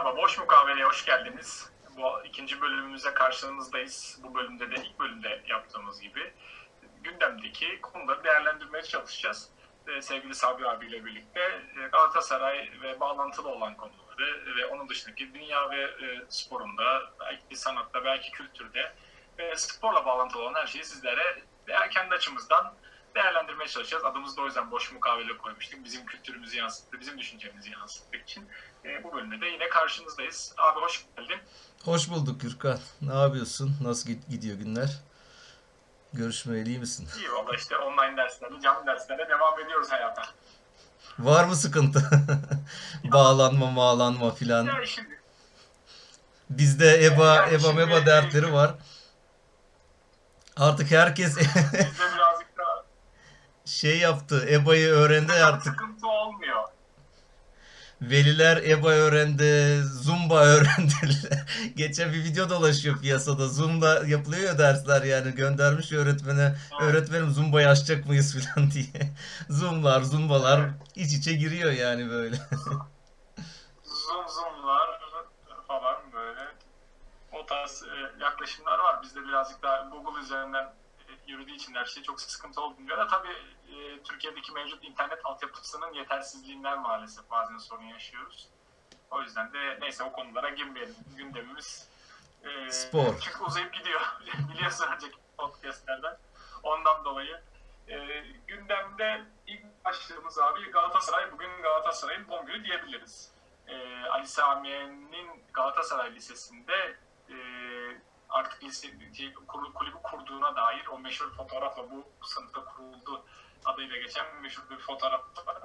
Merhaba, Boş Mukavele'ye hoş geldiniz. Bu ikinci bölümümüze karşınızdayız. Bu bölümde de ilk bölümde yaptığımız gibi gündemdeki konuları değerlendirmeye çalışacağız. Ee, sevgili Sabri abiyle birlikte e, Galatasaray ve bağlantılı olan konuları ve onun dışındaki dünya ve e, sporunda, belki sanatta, belki kültürde ve sporla bağlantılı olan her şeyi sizlere veya kendi açımızdan değerlendirmeye çalışacağız. Adımızı da o yüzden boş mukavele koymuştuk. Bizim kültürümüzü yansıttı, bizim düşüncemizi yansıttık için. E, bu bölümde de yine karşınızdayız. Abi hoş geldin. Hoş bulduk Gürkan. Ne yapıyorsun? Nasıl gid- gidiyor günler? Görüşmeyeli iyi misin? İyi valla işte online derslerde, canlı derslere devam ediyoruz hayata. Var mı sıkıntı? bağlanma, bağlanma filan. Ya şimdi Bizde EBA, Yani EBA, şimdi- MEBA dertleri var. Artık herkes şey yaptı. EBA'yı öğrendi artık. sıkıntı olmuyor. Veliler EBA öğrendi, Zumba öğrendiler. Geçen bir video dolaşıyor piyasada. Zoom'da yapılıyor ya dersler yani göndermiş öğretmene. Öğretmenim Zumba'yı açacak mıyız falan diye. Zoom'lar, Zumba'lar iç içe giriyor yani böyle. Zoom zoomlar falan böyle o tarz e, yaklaşımlar var. Bizde birazcık daha Google üzerinden yürüdüğü için her şey çok sıkıntı olmuyor da tabii e, Türkiye'deki mevcut internet altyapısının yetersizliğinden maalesef bazen sorun yaşıyoruz. O yüzden de neyse o konulara girmeyelim. Gündemimiz e, Spor. Çünkü uzayıp gidiyor. Biliyorsun önceki podcastlerden. Ondan dolayı e, gündemde ilk başlığımız abi Galatasaray. Bugün Galatasaray'ın doğum günü diyebiliriz. E, Ali Samiye'nin Galatasaray Lisesi'nde e, artık lise, şey, kur- kulübü kurduğuna dair o meşhur fotoğrafla bu sınıfta kuruldu adıyla geçen meşhur bir fotoğraf var.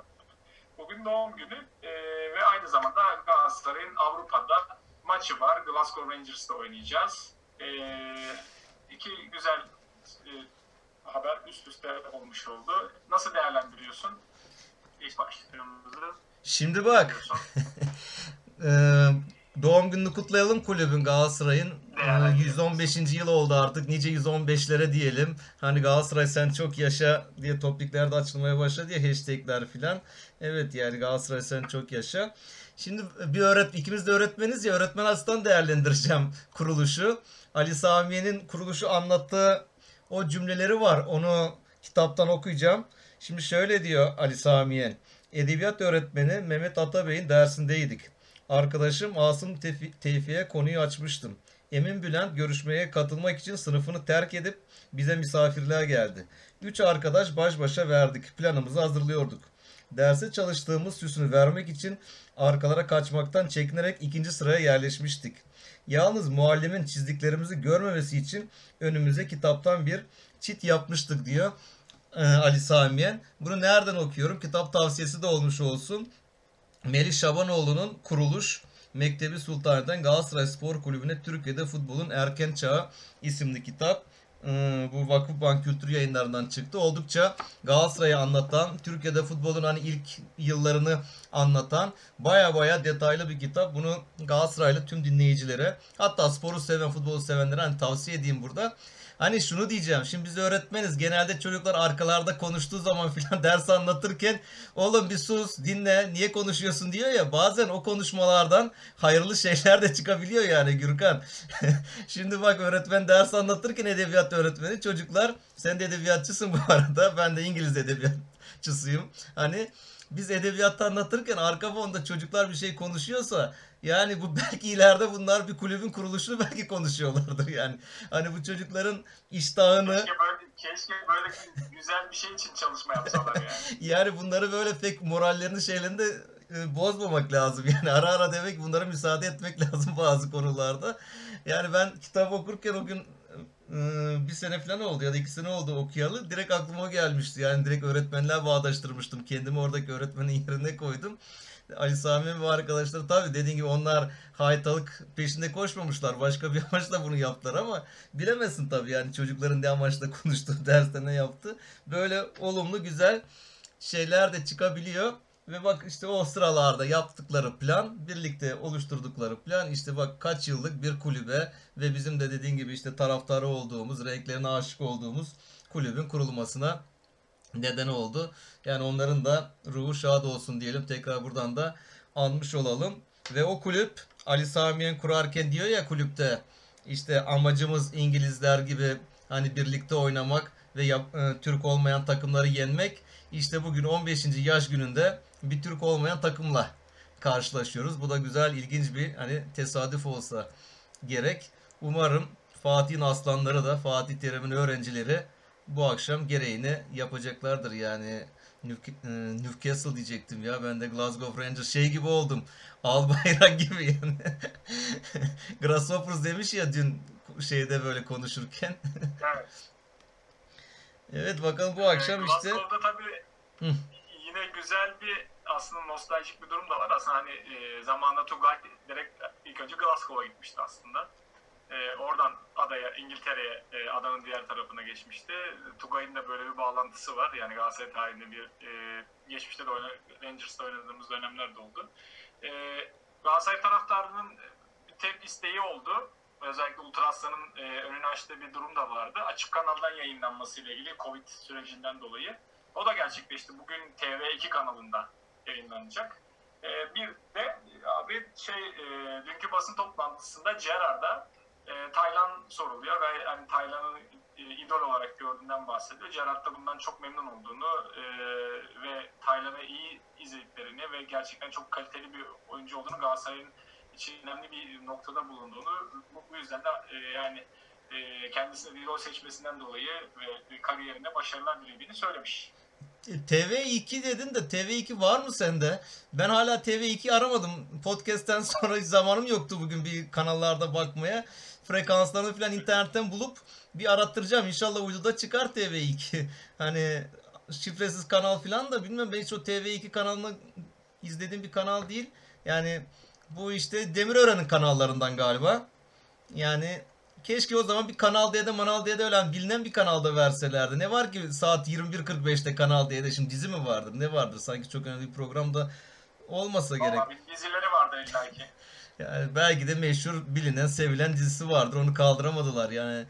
Bugün doğum günü e, ve aynı zamanda Galatasaray'ın Avrupa'da maçı var. Glasgow Rangers'ta oynayacağız. E, iki güzel e, haber üst üste olmuş oldu. Nasıl değerlendiriyorsun? İlk başlığımızı Şimdi bak. Ee, doğum gününü kutlayalım kulübün Galatasaray'ın. Ee, Değerlendirelim. 115. yıl oldu artık. Nice 115'lere diyelim. Hani Galatasaray sen çok yaşa diye topikler de açılmaya başladı ya hashtagler filan. Evet yani Galatasaray sen çok yaşa. Şimdi bir öğret ikimiz de öğretmeniz ya öğretmen asistan değerlendireceğim kuruluşu. Ali Samiye'nin kuruluşu anlattığı o cümleleri var. Onu kitaptan okuyacağım. Şimdi şöyle diyor Ali Samiyen. Edebiyat öğretmeni Mehmet Atabey'in dersindeydik. Arkadaşım Asım Tefi- Tevfik'e konuyu açmıştım. Emin Bülent görüşmeye katılmak için sınıfını terk edip bize misafirliğe geldi. Üç arkadaş baş başa verdik. Planımızı hazırlıyorduk. Derse çalıştığımız süsünü vermek için arkalara kaçmaktan çekinerek ikinci sıraya yerleşmiştik. Yalnız muallimin çizdiklerimizi görmemesi için önümüze kitaptan bir çit yapmıştık diyor e, Ali Samiyen. Bunu nereden okuyorum? Kitap tavsiyesi de olmuş olsun. Melih Şabanoğlu'nun Kuruluş Mektebi Sultan'dan Galatasaray Spor Kulübü'ne Türkiye'de Futbolun Erken Çağı isimli kitap. Ee, Bu Vakıfbank Kültür Yayınlarından çıktı. Oldukça Galatasaray'ı anlatan, Türkiye'de futbolun hani ilk yıllarını anlatan baya baya detaylı bir kitap. Bunu Galatasaraylı tüm dinleyicilere hatta sporu seven, futbolu sevenlere hani tavsiye edeyim burada. Hani şunu diyeceğim. Şimdi biz öğretmeniz. Genelde çocuklar arkalarda konuştuğu zaman filan ders anlatırken oğlum bir sus dinle niye konuşuyorsun diyor ya. Bazen o konuşmalardan hayırlı şeyler de çıkabiliyor yani Gürkan. Şimdi bak öğretmen ders anlatırken edebiyat öğretmeni çocuklar sen de edebiyatçısın bu arada. Ben de İngiliz edebiyatçısıyım. Hani biz edebiyatta anlatırken arka fonda çocuklar bir şey konuşuyorsa yani bu belki ileride bunlar bir kulübün kuruluşunu belki konuşuyorlardır yani. Hani bu çocukların iştahını Keşke böyle, keşke böyle güzel bir şey için çalışma yapsalar yani. yani bunları böyle pek morallerini şeylerini de e, bozmamak lazım. Yani ara ara demek bunlara müsaade etmek lazım bazı konularda. Yani ben kitap okurken o gün bir sene falan oldu ya da iki sene oldu okuyalı. Direkt aklıma gelmişti. Yani direkt öğretmenler bağdaştırmıştım. Kendimi oradaki öğretmenin yerine koydum. Ali Sami ve arkadaşlar tabii dediğin gibi onlar haytalık peşinde koşmamışlar. Başka bir amaçla bunu yaptılar ama bilemezsin tabii yani çocukların ne amaçla konuştuğu derste ne yaptı. Böyle olumlu güzel şeyler de çıkabiliyor. Ve bak işte o sıralarda yaptıkları plan, birlikte oluşturdukları plan işte bak kaç yıllık bir kulübe ve bizim de dediğin gibi işte taraftarı olduğumuz, renklerine aşık olduğumuz kulübün kurulmasına neden oldu. Yani onların da ruhu şad olsun diyelim. Tekrar buradan da anmış olalım. Ve o kulüp Ali Samiyen kurarken diyor ya kulüpte işte amacımız İngilizler gibi hani birlikte oynamak ve yap- e, Türk olmayan takımları yenmek. İşte bugün 15. yaş gününde bir Türk olmayan takımla karşılaşıyoruz. Bu da güzel, ilginç bir hani tesadüf olsa gerek. Umarım Fatih'in aslanları da Fatih Terim'in öğrencileri bu akşam gereğini yapacaklardır. Yani e, Newcastle diyecektim ya. Ben de Glasgow Rangers şey gibi oldum. Al bayrak gibi yani. Grasshoppers demiş ya dün şeyde böyle konuşurken. Evet. Evet bakalım bu akşam Ee, işte. Glasgow'da tabii Hı. yine güzel bir aslında nostaljik bir durum da var. Aslında hani e, zamanında Tugay direkt ilk önce Glasgow'a gitmişti aslında. E, oradan adaya, İngiltere'ye, e, adanın diğer tarafına geçmişti. Tugay'ın da böyle bir bağlantısı var. Yani Galatasaray tarihinde bir e, geçmişte de oyna, Rangers'ta oynadığımız dönemler de oldu. E, Galatasaray taraftarının tek isteği oldu. Özellikle Ultraslan'ın e, önünü açtığı bir durum da vardı. Açık kanaldan yayınlanması ile ilgili Covid sürecinden dolayı. O da gerçekleşti. Bugün TV2 kanalında yayınlanacak. E, bir de abi şey e, dünkü basın toplantısında Gerard'a e, Taylan soruluyor ve hani Taylan'ı e, idol olarak gördüğünden bahsediyor. Gerard da bundan çok memnun olduğunu e, ve Taylan'ı iyi izlediklerini ve gerçekten çok kaliteli bir oyuncu olduğunu Galatasaray'ın için önemli bir noktada bulunduğunu bu, bu yüzden de e, yani e, kendisini idol seçmesinden dolayı ve kariyerinde başarılar dilediğini söylemiş. TV2 dedin de TV2 var mı sende? Ben hala TV2 aramadım. Podcast'ten sonra hiç zamanım yoktu bugün bir kanallarda bakmaya. Frekanslarını falan internetten bulup bir arattıracağım. İnşallah uyduda çıkar TV2. Hani şifresiz kanal falan da bilmem ben hiç o TV2 kanalını izlediğim bir kanal değil. Yani bu işte Demirören'in kanallarından galiba. Yani keşke o zaman bir Kanal D'de Manal D'de öyle bilinen bir kanalda verselerdi. Ne var ki saat 21.45'te Kanal D'de şimdi dizi mi vardır? Ne vardır? Sanki çok önemli bir programda olmasa gerek. Ama bir dizileri vardı illa ki. Yani belki de meşhur, bilinen, sevilen dizisi vardır. Onu kaldıramadılar yani.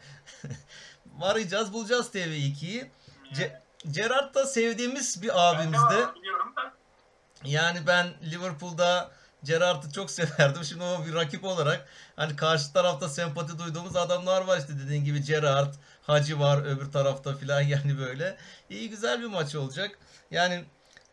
Arayacağız, bulacağız TV2'yi. Ce- Gerrard da sevdiğimiz bir Ben de abimizdi. var, biliyorum da. Yani ben Liverpool'da Gerrard'ı çok severdim. Şimdi o bir rakip olarak hani karşı tarafta sempati duyduğumuz adamlar var işte dediğin gibi Gerrard, Hacı var öbür tarafta filan yani böyle. İyi güzel bir maç olacak. Yani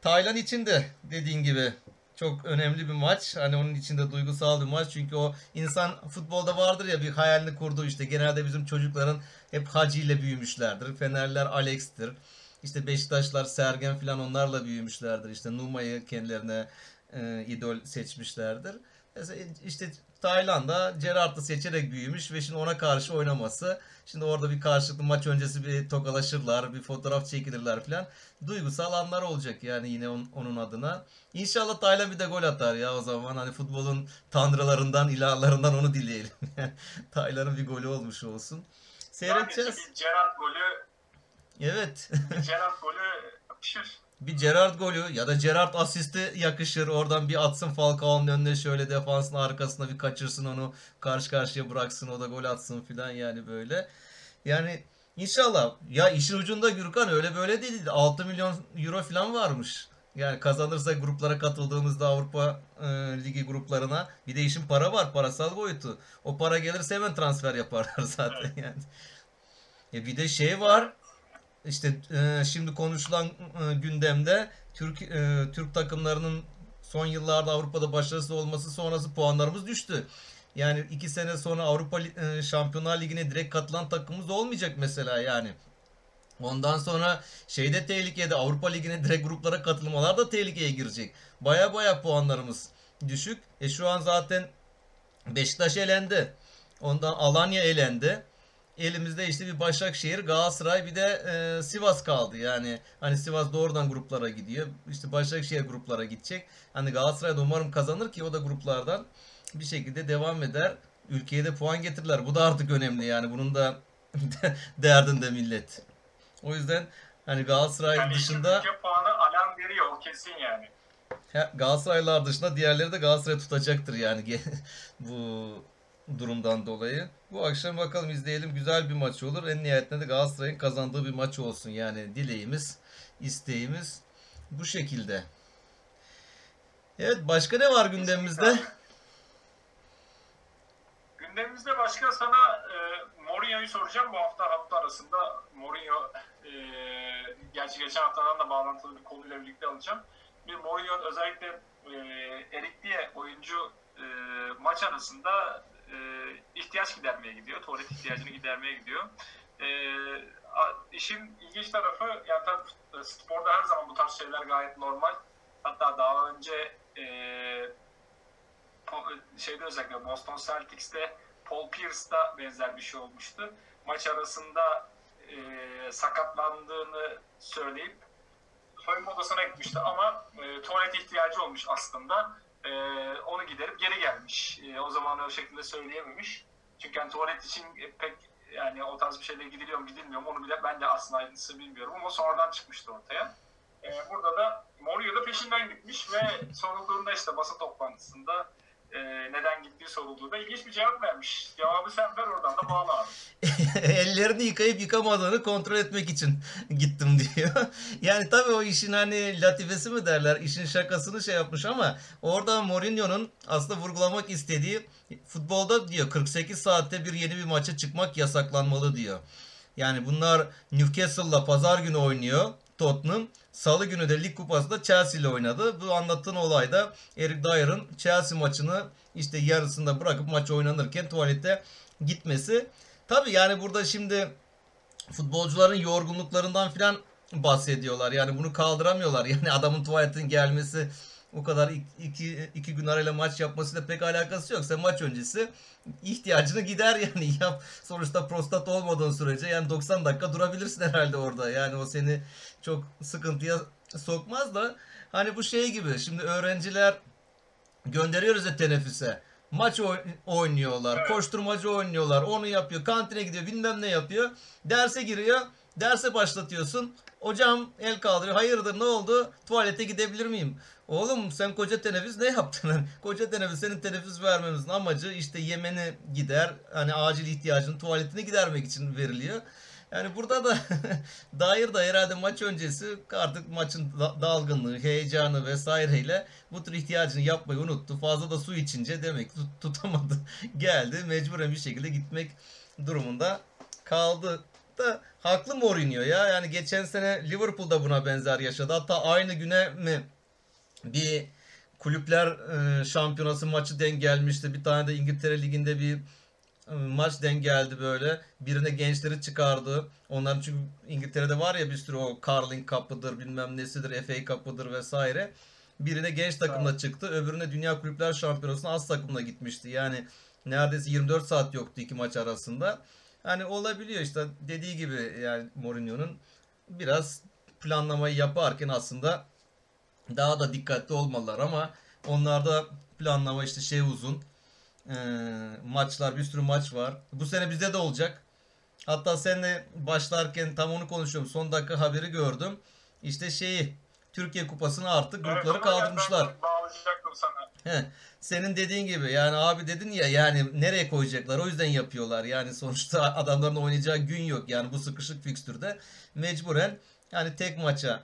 Taylan için de dediğin gibi çok önemli bir maç. Hani onun içinde duygusal bir maç. Çünkü o insan futbolda vardır ya bir hayalini kurduğu işte genelde bizim çocukların hep Hacı ile büyümüşlerdir. Fenerler Alex'tir. İşte Beşiktaşlar Sergen falan onlarla büyümüşlerdir. İşte Numa'yı kendilerine e, idol seçmişlerdir. Mesela işte Tayland'da Gerrard'ı seçerek büyümüş ve şimdi ona karşı oynaması. Şimdi orada bir karşılıklı maç öncesi bir tokalaşırlar, bir fotoğraf çekilirler falan. Duygusal anlar olacak yani yine on- onun adına. İnşallah Tayland bir de gol atar ya o zaman. Hani futbolun tanrılarından, ilahlarından onu dileyelim. Tayland'ın bir golü olmuş olsun. Seyredeceğiz. Yani Gerard golü, Evet. Gerard golü yapışır. Bir Gerrard golü ya da Gerrard asisti yakışır. Oradan bir atsın Falcao'nun önüne şöyle defansın arkasına bir kaçırsın onu karşı karşıya bıraksın o da gol atsın filan yani böyle. Yani inşallah ya işin ucunda Gürkan öyle böyle değil. 6 milyon euro filan varmış. Yani kazanırsa gruplara katıldığımızda Avrupa e, Ligi gruplarına bir de işin para var parasal boyutu. O para gelirse hemen transfer yaparlar zaten yani. E bir de şey var. İşte e, şimdi konuşulan e, gündemde Türk e, Türk takımlarının son yıllarda Avrupa'da başarısız olması sonrası puanlarımız düştü. Yani iki sene sonra Avrupa e, Şampiyonlar Ligi'ne direkt katılan takımımız olmayacak mesela yani. Ondan sonra şeyde tehlikede Avrupa Ligi'ne direkt gruplara katılmalar da tehlikeye girecek. Baya baya puanlarımız düşük. E şu an zaten Beşiktaş elendi. Ondan Alanya elendi. Elimizde işte bir Başakşehir, Galatasaray bir de e, Sivas kaldı. Yani hani Sivas doğrudan gruplara gidiyor. İşte Başakşehir gruplara gidecek. Hani Galatasaray da umarım kazanır ki o da gruplardan bir şekilde devam eder. Ülkeye de puan getirirler. Bu da artık önemli yani. Bunun da derdinde millet. O yüzden hani Galatasaray Yani dışında ülke puanı alan veriyor o kesin yani. Galatasaraylılar dışında diğerleri de Galatasaray tutacaktır yani bu durumdan dolayı. Bu akşam bakalım izleyelim güzel bir maç olur. En nihayetinde de Galatasaray'ın kazandığı bir maç olsun. Yani dileğimiz, isteğimiz bu şekilde. Evet başka ne var gündemimizde? gündemimizde başka sana e, Mourinho'yu soracağım. Bu hafta hafta arasında Mourinho e, gerçi geçen haftadan da bağlantılı bir konuyla birlikte alacağım. Bir Mourinho özellikle e, Erik diye oyuncu e, maç arasında e, ihtiyaç gidermeye gidiyor. Tuvalet ihtiyacını gidermeye gidiyor. E, a- ilginç tarafı yani tabii e, sporda her zaman bu tarz şeyler gayet normal. Hatta daha önce e, şeyde özellikle Boston Celtics'te Paul Pierce'da benzer bir şey olmuştu. Maç arasında e, sakatlandığını söyleyip soyunma odasına gitmişti ama e, tuvalet ihtiyacı olmuş aslında. E, onu giderip geri gelmiş. E, o zaman o şekilde söyleyememiş. Çünkü hani tuvalet için pek yani o tarz bir şeyle gidiliyor mu gidilmiyor mu onu bile ben de aslında ayrıntısını bilmiyorum ama sonradan çıkmıştı ortaya. E, burada da Mourinho da peşinden gitmiş ve sorulduğunda işte basın toplantısında e, neden gittiği sorulduğunda ilginç bir cevap vermiş. Cevabı sen ver oradan da bağla abi. Ellerini yıkayıp yıkamadığını kontrol etmek için gittim diyor. Yani tabii o işin hani latifesi mi derler, işin şakasını şey yapmış ama orada Mourinho'nun aslında vurgulamak istediği futbolda diyor 48 saatte bir yeni bir maça çıkmak yasaklanmalı diyor. Yani bunlar Newcastle'la pazar günü oynuyor Tottenham. Salı günü de Lig Kupası'nda Chelsea ile oynadı. Bu anlattığın olayda Eric Dyer'ın Chelsea maçını işte yarısında bırakıp maç oynanırken tuvalete gitmesi. Tabii yani burada şimdi futbolcuların yorgunluklarından filan bahsediyorlar. Yani bunu kaldıramıyorlar. Yani adamın tuvaletin gelmesi o kadar iki, iki, gün arayla maç yapmasıyla pek alakası yok. Sen maç öncesi ihtiyacını gider yani yap. Sonuçta prostat olmadığın sürece yani 90 dakika durabilirsin herhalde orada. Yani o seni çok sıkıntıya sokmaz da hani bu şey gibi şimdi öğrenciler gönderiyoruz ya teneffüse. Maç oy- oynuyorlar, koşturmacı oynuyorlar, onu yapıyor, kantine gidiyor, bilmem ne yapıyor. Derse giriyor, derse başlatıyorsun. Hocam el kaldırıyor. Hayırdır ne oldu? Tuvalete gidebilir miyim? Oğlum sen koca teneffüs ne yaptın? koca teneffüs senin teneffüs vermemizin amacı işte yemeni gider. Hani acil ihtiyacın tuvaletini gidermek için veriliyor. Yani burada da dair da herhalde maç öncesi artık maçın da- dalgınlığı, heyecanı vesaireyle bu tür ihtiyacını yapmayı unuttu. Fazla da su içince demek tutamadı. Geldi mecburen bir şekilde gitmek durumunda kaldı. Da haklı Mourinho ya. Yani geçen sene Liverpool'da buna benzer yaşadı. Hatta aynı güne mi bir kulüpler e, şampiyonası maçı denk gelmişti. Bir tane de İngiltere Ligi'nde bir e, maç denk geldi böyle. Birine gençleri çıkardı. Onların çünkü İngiltere'de var ya bir sürü o Carling Cup'ıdır bilmem nesidir FA Cup'ıdır vesaire. Birine genç takımla çıktı. Öbürüne Dünya Kulüpler Şampiyonası'na az takımla gitmişti. Yani neredeyse 24 saat yoktu iki maç arasında. Hani olabiliyor işte dediği gibi yani Mourinho'nun biraz planlamayı yaparken aslında daha da dikkatli olmalılar ama onlarda planlama işte şey uzun. Ee, maçlar bir sürü maç var. Bu sene bizde de olacak. Hatta seninle başlarken tam onu konuşuyorum. Son dakika haberi gördüm. İşte şeyi Türkiye Kupası'nı artık grupları Evet, kaldırmışlar. Ben bağlayacaktım sana. He, senin dediğin gibi yani abi dedin ya yani nereye koyacaklar o yüzden yapıyorlar. Yani sonuçta adamların oynayacağı gün yok. Yani bu sıkışık fikstürde mecburen yani tek maça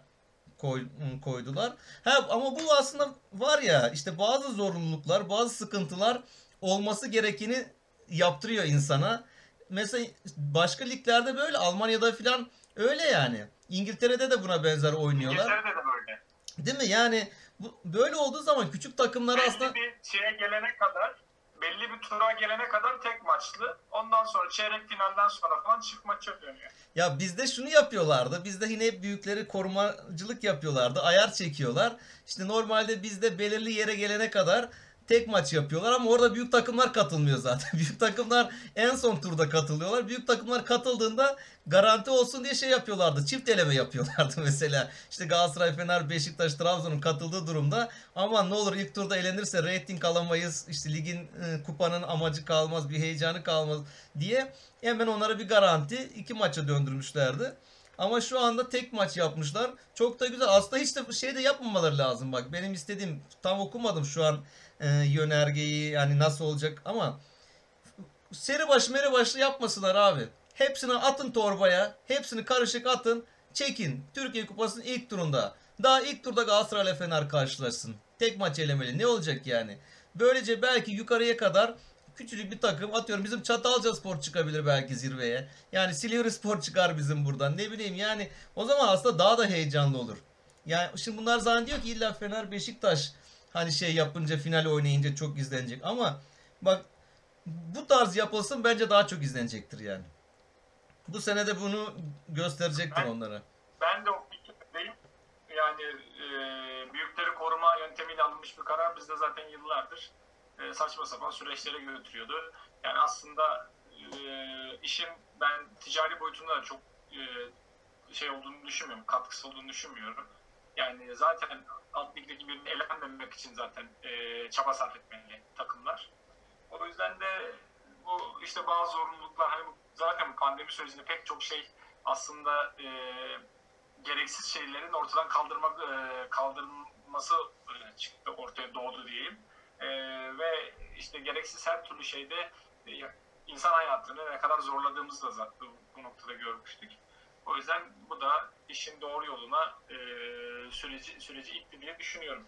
koy, koydular. Ha, ama bu aslında var ya işte bazı zorunluluklar bazı sıkıntılar olması gerekeni yaptırıyor insana. Mesela başka liglerde böyle Almanya'da filan öyle yani. İngiltere'de de buna benzer oynuyorlar. İngiltere'de de böyle. Değil mi? Yani bu, böyle olduğu zaman küçük takımlar aslında Belli bir şeye gelene kadar belli bir tura gelene kadar tek maçlı. Ondan sonra çeyrek finalden sonra falan çift maça dönüyor. Ya bizde şunu yapıyorlardı. Bizde yine büyükleri korumacılık yapıyorlardı. Ayar çekiyorlar. İşte normalde bizde belirli yere gelene kadar tek maç yapıyorlar ama orada büyük takımlar katılmıyor zaten. Büyük takımlar en son turda katılıyorlar. Büyük takımlar katıldığında garanti olsun diye şey yapıyorlardı. Çift eleme yapıyorlardı mesela. İşte Galatasaray, Fener, Beşiktaş, Trabzon'un katıldığı durumda aman ne olur ilk turda elenirse reyting alamayız. İşte ligin e, kupanın amacı kalmaz, bir heyecanı kalmaz diye hemen onlara bir garanti iki maça döndürmüşlerdi. Ama şu anda tek maç yapmışlar. Çok da güzel. Aslında hiç de şey de yapmamaları lazım bak. Benim istediğim tam okumadım şu an e, yönergeyi yani nasıl olacak ama seri başı meri başlı yapmasınlar abi. Hepsini atın torbaya. Hepsini karışık atın. Çekin. Türkiye Kupası'nın ilk turunda. Daha ilk turda Galatasaray ile Fener karşılaşsın. Tek maç elemeli. Ne olacak yani? Böylece belki yukarıya kadar küçücük bir takım atıyorum bizim Çatalca Spor çıkabilir belki zirveye. Yani Silivri Spor çıkar bizim buradan. Ne bileyim yani o zaman aslında daha da heyecanlı olur. Yani şimdi bunlar zannediyor ki illa Fener Beşiktaş hani şey yapınca final oynayınca çok izlenecek ama bak bu tarz yapılsın bence daha çok izlenecektir yani. Bu sene de bunu gösterecektir Ben- onlara. Ben de o fikirdeyim. Yani e, büyükleri koruma yöntemiyle alınmış bir karar bizde zaten yıllardır e, saçma sapan süreçlere götürüyordu. Yani aslında e, işin ben ticari boyutunda da çok e, şey olduğunu düşünmüyorum, katkısı olduğunu düşünmüyorum. Yani zaten alt ligdeki birini elenmemek için zaten e, çaba sarf etmeli takımlar. O yüzden de bu işte bazı zorunluluklar hani bu, zaten pandemi sürecinde pek çok şey aslında e, gereksiz şeylerin ortadan kaldırmak e, kaldırılması e, çıktı ortaya doğdu diyeyim. E, ve işte gereksiz her türlü şeyde e, insan hayatını ne kadar zorladığımızı da zaten bu noktada görmüştük. O yüzden bu da işin doğru yoluna e, süreci süreci itti diye düşünüyorum.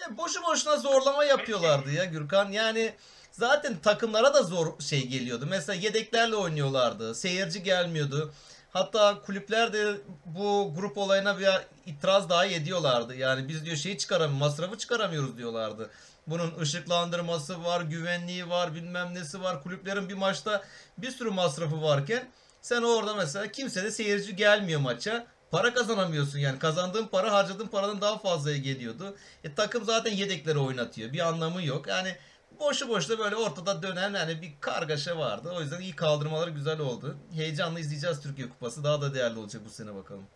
Ya boşu boşuna zorlama yapıyorlardı ya Gürkan. Yani zaten takımlara da zor şey geliyordu. Mesela yedeklerle oynuyorlardı. Seyirci gelmiyordu. Hatta kulüpler de bu grup olayına bir itiraz dahi ediyorlardı. Yani biz diyor şeyi çıkaramıyoruz, masrafı çıkaramıyoruz diyorlardı. Bunun ışıklandırması var, güvenliği var, bilmem nesi var. Kulüplerin bir maçta bir sürü masrafı varken sen orada mesela kimse de seyirci gelmiyor maça. Para kazanamıyorsun yani. Kazandığın para harcadığın paradan daha fazlaya geliyordu. E, takım zaten yedekleri oynatıyor. Bir anlamı yok. Yani boşu boşuna böyle ortada dönen yani bir kargaşa vardı. O yüzden iyi kaldırmaları güzel oldu. Heyecanla izleyeceğiz Türkiye Kupası. Daha da değerli olacak bu sene bakalım.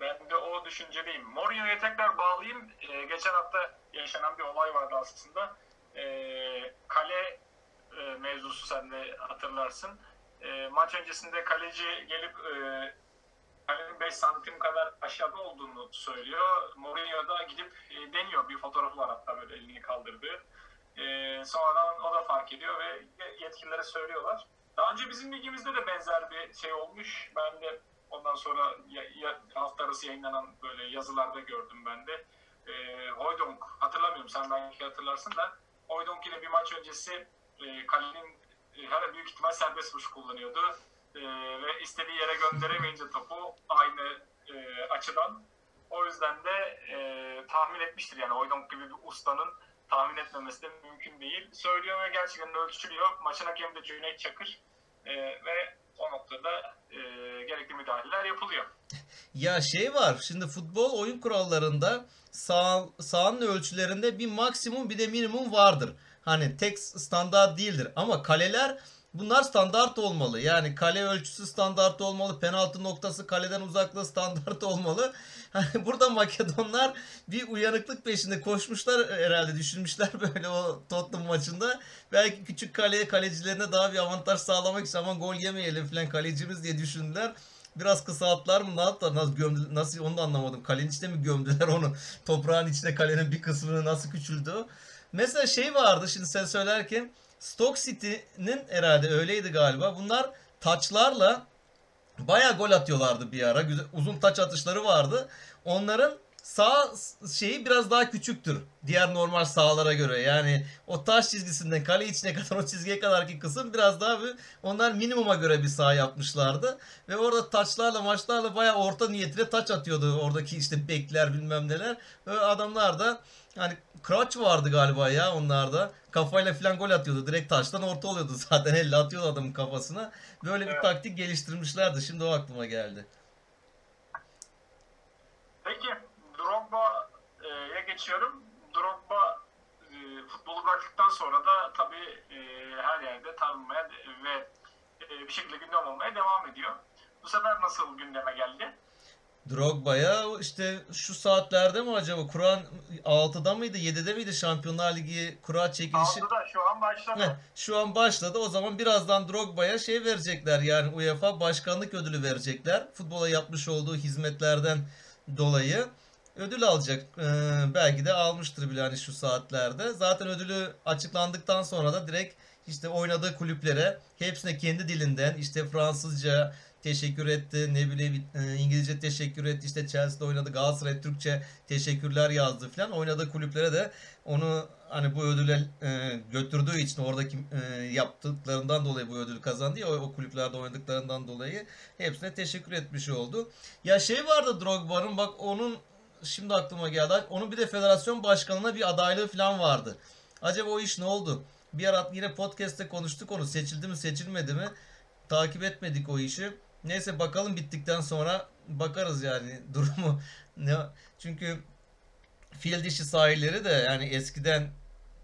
Ben de o düşüncedeyim. Mourinho'ya tekrar bağlayayım. Ee, geçen hafta yaşanan bir olay vardı aslında. Ee, kale e, mevzusu sen de hatırlarsın. Ee, maç öncesinde kaleci gelip e, kalenin 5 santim kadar aşağıda olduğunu söylüyor. Mourinho da gidip e, deniyor. Bir fotoğrafı var hatta böyle elini kaldırdığı. Ee, sonradan o da fark ediyor ve yetkililere söylüyorlar. Daha önce bizim ligimizde de benzer bir şey olmuş. Ben de ondan sonra ya, ya, hafta arası yayınlanan böyle yazılarda gördüm ben de. E, Hoydonk, hatırlamıyorum sen belki hatırlarsın da Hoydonk yine bir maç öncesi e, kalenin e, her büyük ihtimal serbest vuruş kullanıyordu. E, ve istediği yere gönderemeyince topu aynı e, açıdan. O yüzden de e, tahmin etmiştir yani Hoydonk gibi bir ustanın tahmin etmemesi de mümkün değil. Söylüyor ve gerçekten ölçülüyor. Maçın hakemi de Cüneyt Çakır. E, ve o noktada e, gerekli müdahaleler yapılıyor. Ya şey var. Şimdi futbol oyun kurallarında sağ, sahanın ölçülerinde bir maksimum bir de minimum vardır. Hani tek standart değildir. Ama kaleler bunlar standart olmalı. Yani kale ölçüsü standart olmalı. Penaltı noktası kaleden uzaklığı standart olmalı. Hani burada Makedonlar bir uyanıklık peşinde koşmuşlar herhalde düşünmüşler böyle o Tottenham maçında. Belki küçük kaleye kalecilerine daha bir avantaj sağlamak için aman gol yemeyelim falan kalecimiz diye düşündüler. Biraz kısalttılar mı ne yaptılar nasıl gömdü nasıl onu da anlamadım. Kalenin içine mi gömdüler onu? Toprağın içine kalenin bir kısmını nasıl küçüldü? Mesela şey vardı şimdi sen söylerken Stoke City'nin herhalde öyleydi galiba. Bunlar taçlarla bayağı gol atıyorlardı bir ara. Güzel, uzun taç atışları vardı. Onların sağ şeyi biraz daha küçüktür. Diğer normal sahalara göre. Yani o taş çizgisinden kale içine kadar o çizgiye kadarki kısım biraz daha bir onlar minimuma göre bir saha yapmışlardı. Ve orada taçlarla maçlarla bayağı orta niyetine taç atıyordu. Oradaki işte bekler bilmem neler. Ve adamlar da yani Crouch vardı galiba ya onlarda. Kafayla falan gol atıyordu. Direkt taştan orta oluyordu zaten. Elle atıyordu adamın kafasına. Böyle bir Evet. taktik geliştirmişlerdi. Şimdi o aklıma geldi. Peki Drogba'ya geçiyorum. Drogba e, futbolu bıraktıktan sonra da tabii e, her yerde tanınmaya ve e, bir şekilde gündem olmaya devam ediyor. Bu sefer nasıl gündeme geldi? Drogba'ya işte şu saatlerde mi acaba? Kur'an 6'da mıydı 7'de miydi Şampiyonlar Ligi kura çekilişi? Aldı da şu an başladı. Heh, şu an başladı. O zaman birazdan Drogba'ya şey verecekler. Yani UEFA başkanlık ödülü verecekler. Futbola yapmış olduğu hizmetlerden dolayı ödül alacak. Ee, belki de almıştır bile hani şu saatlerde. Zaten ödülü açıklandıktan sonra da direkt işte oynadığı kulüplere hepsine kendi dilinden işte Fransızca, teşekkür etti. Ne bileyim e, İngilizce teşekkür etti. İşte Chelsea'de oynadı. Galatasaray Türkçe teşekkürler yazdı falan. Oynadığı kulüplere de onu hani bu ödüle e, götürdüğü için oradaki e, yaptıklarından dolayı bu ödülü kazandı ya o, o kulüplerde oynadıklarından dolayı hepsine teşekkür etmiş oldu. Ya şey vardı Drogba'nın bak onun şimdi aklıma geldi. Onun bir de federasyon başkanına bir adaylığı falan vardı. Acaba o iş ne oldu? Bir ara yine podcast'te konuştuk onu. Seçildi mi seçilmedi mi? Takip etmedik o işi. Neyse bakalım bittikten sonra bakarız yani durumu. Ne? Çünkü fil dişi sahilleri de yani eskiden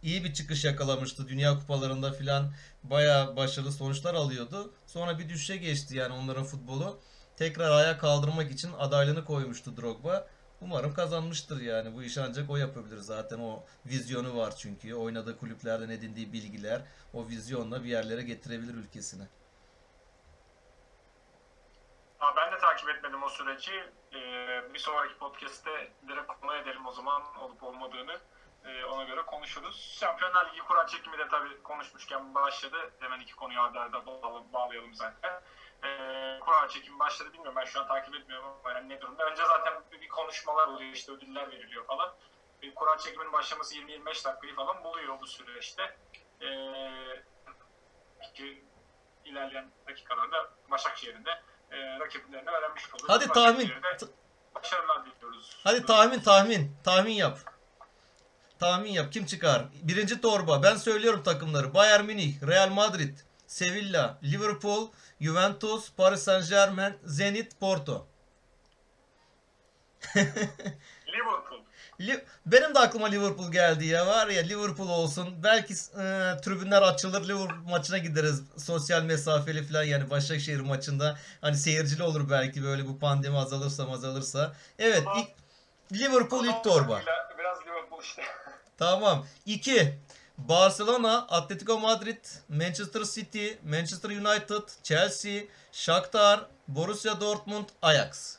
iyi bir çıkış yakalamıştı. Dünya kupalarında filan baya başarılı sonuçlar alıyordu. Sonra bir düşüşe geçti yani onların futbolu. Tekrar ayağa kaldırmak için adaylığını koymuştu Drogba. Umarım kazanmıştır yani. Bu işi ancak o yapabilir zaten. O vizyonu var çünkü. Oynadığı kulüplerden edindiği bilgiler o vizyonla bir yerlere getirebilir ülkesini. Aa, ben de takip etmedim o süreci. Ee, bir sonraki podcast'te direkt konu edelim o zaman olup olmadığını. Ee, ona göre konuşuruz. Şampiyonlar Ligi kura çekimi de tabii konuşmuşken başladı. Hemen iki konuyu arda arda bağlayalım, zaten. Ee, kura çekimi başladı bilmiyorum ben şu an takip etmiyorum ama yani ne durumda. Önce zaten bir konuşmalar oluyor işte ödüller veriliyor falan. Bir kura çekiminin başlaması 20-25 dakikayı falan buluyor bu süreçte. Ee, ki ilerleyen dakikalarda Başakşehir'in de e, rakiplerine öğrenmiş olur. Hadi tahmin. Başakşehir'e T- Başarılar diliyoruz. Hadi tahmin tahmin. Tahmin yap. Tahmin yap. Kim çıkar? Birinci torba. Ben söylüyorum takımları. Bayern Münih, Real Madrid, Sevilla, Liverpool, Juventus, Paris Saint-Germain, Zenit, Porto. Liverpool. Benim de aklıma Liverpool geldi ya. Var ya Liverpool olsun. Belki e, tribünler açılır. Liverpool maçına gideriz. Sosyal mesafeli falan yani Başakşehir maçında. Hani seyircili olur belki böyle bu pandemi azalırsa azalırsa. Evet ilk Liverpool ilk torba. Biraz Liverpool işte. Tamam. 2. Barcelona, Atletico Madrid, Manchester City, Manchester United, Chelsea, Shakhtar, Borussia Dortmund, Ajax.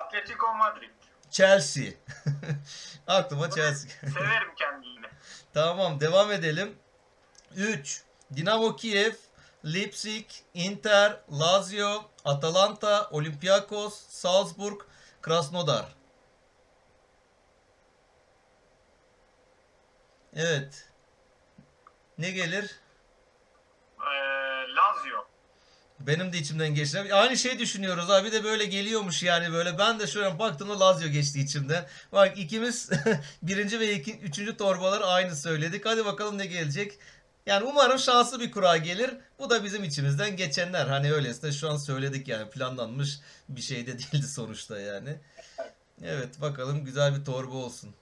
Atletico Madrid. Chelsea. Aklıma Chelsea. Severim kendini. Tamam devam edelim. 3. Dinamo Kiev, Leipzig, Inter, Lazio, Atalanta, Olympiakos, Salzburg, Krasnodar. Evet. Ne gelir? Ee, Lazio. Benim de içimden geçti. Aynı şey düşünüyoruz abi de böyle geliyormuş yani böyle. Ben de şöyle baktığımda Lazio geçti içimden. Bak ikimiz birinci ve iki, üçüncü torbalar aynı söyledik. Hadi bakalım ne gelecek. Yani umarım şanslı bir kura gelir. Bu da bizim içimizden geçenler. Hani öylesine şu an söyledik yani planlanmış bir şey de değildi sonuçta yani. Evet bakalım güzel bir torba olsun.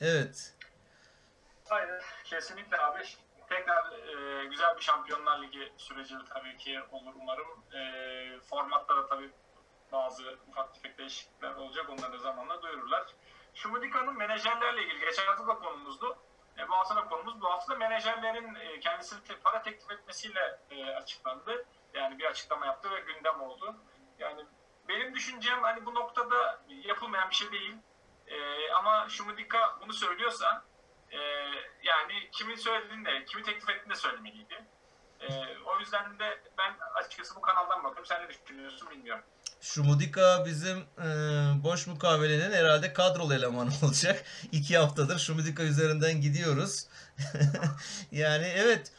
Evet. Aynen. Kesinlikle abi. Tekrar e, güzel bir Şampiyonlar Ligi süreci tabii ki olur umarım. E, formatta da tabii bazı ufak tefek değişiklikler olacak. Onları da zamanla duyururlar. Şumudika'nın menajerlerle ilgili geçen hafta da konumuzdu. E, bu hafta da konumuz. Bu hafta da menajerlerin e, kendisine te- para teklif etmesiyle e, açıklandı. Yani bir açıklama yaptı ve gündem oldu. Yani benim düşüncem hani bu noktada yapılmayan bir şey değil. E, ama Şumudika bunu söylüyorsa e, yani kimin söylediğini de, kimi teklif ettiğini de söylemeliydi. E, o yüzden de ben açıkçası bu kanaldan bakıyorum. Sen ne düşünüyorsun bilmiyorum. Şumudika bizim e, boş mukavelenin herhalde kadrolu elemanı olacak. İki haftadır Şumudika üzerinden gidiyoruz. yani evet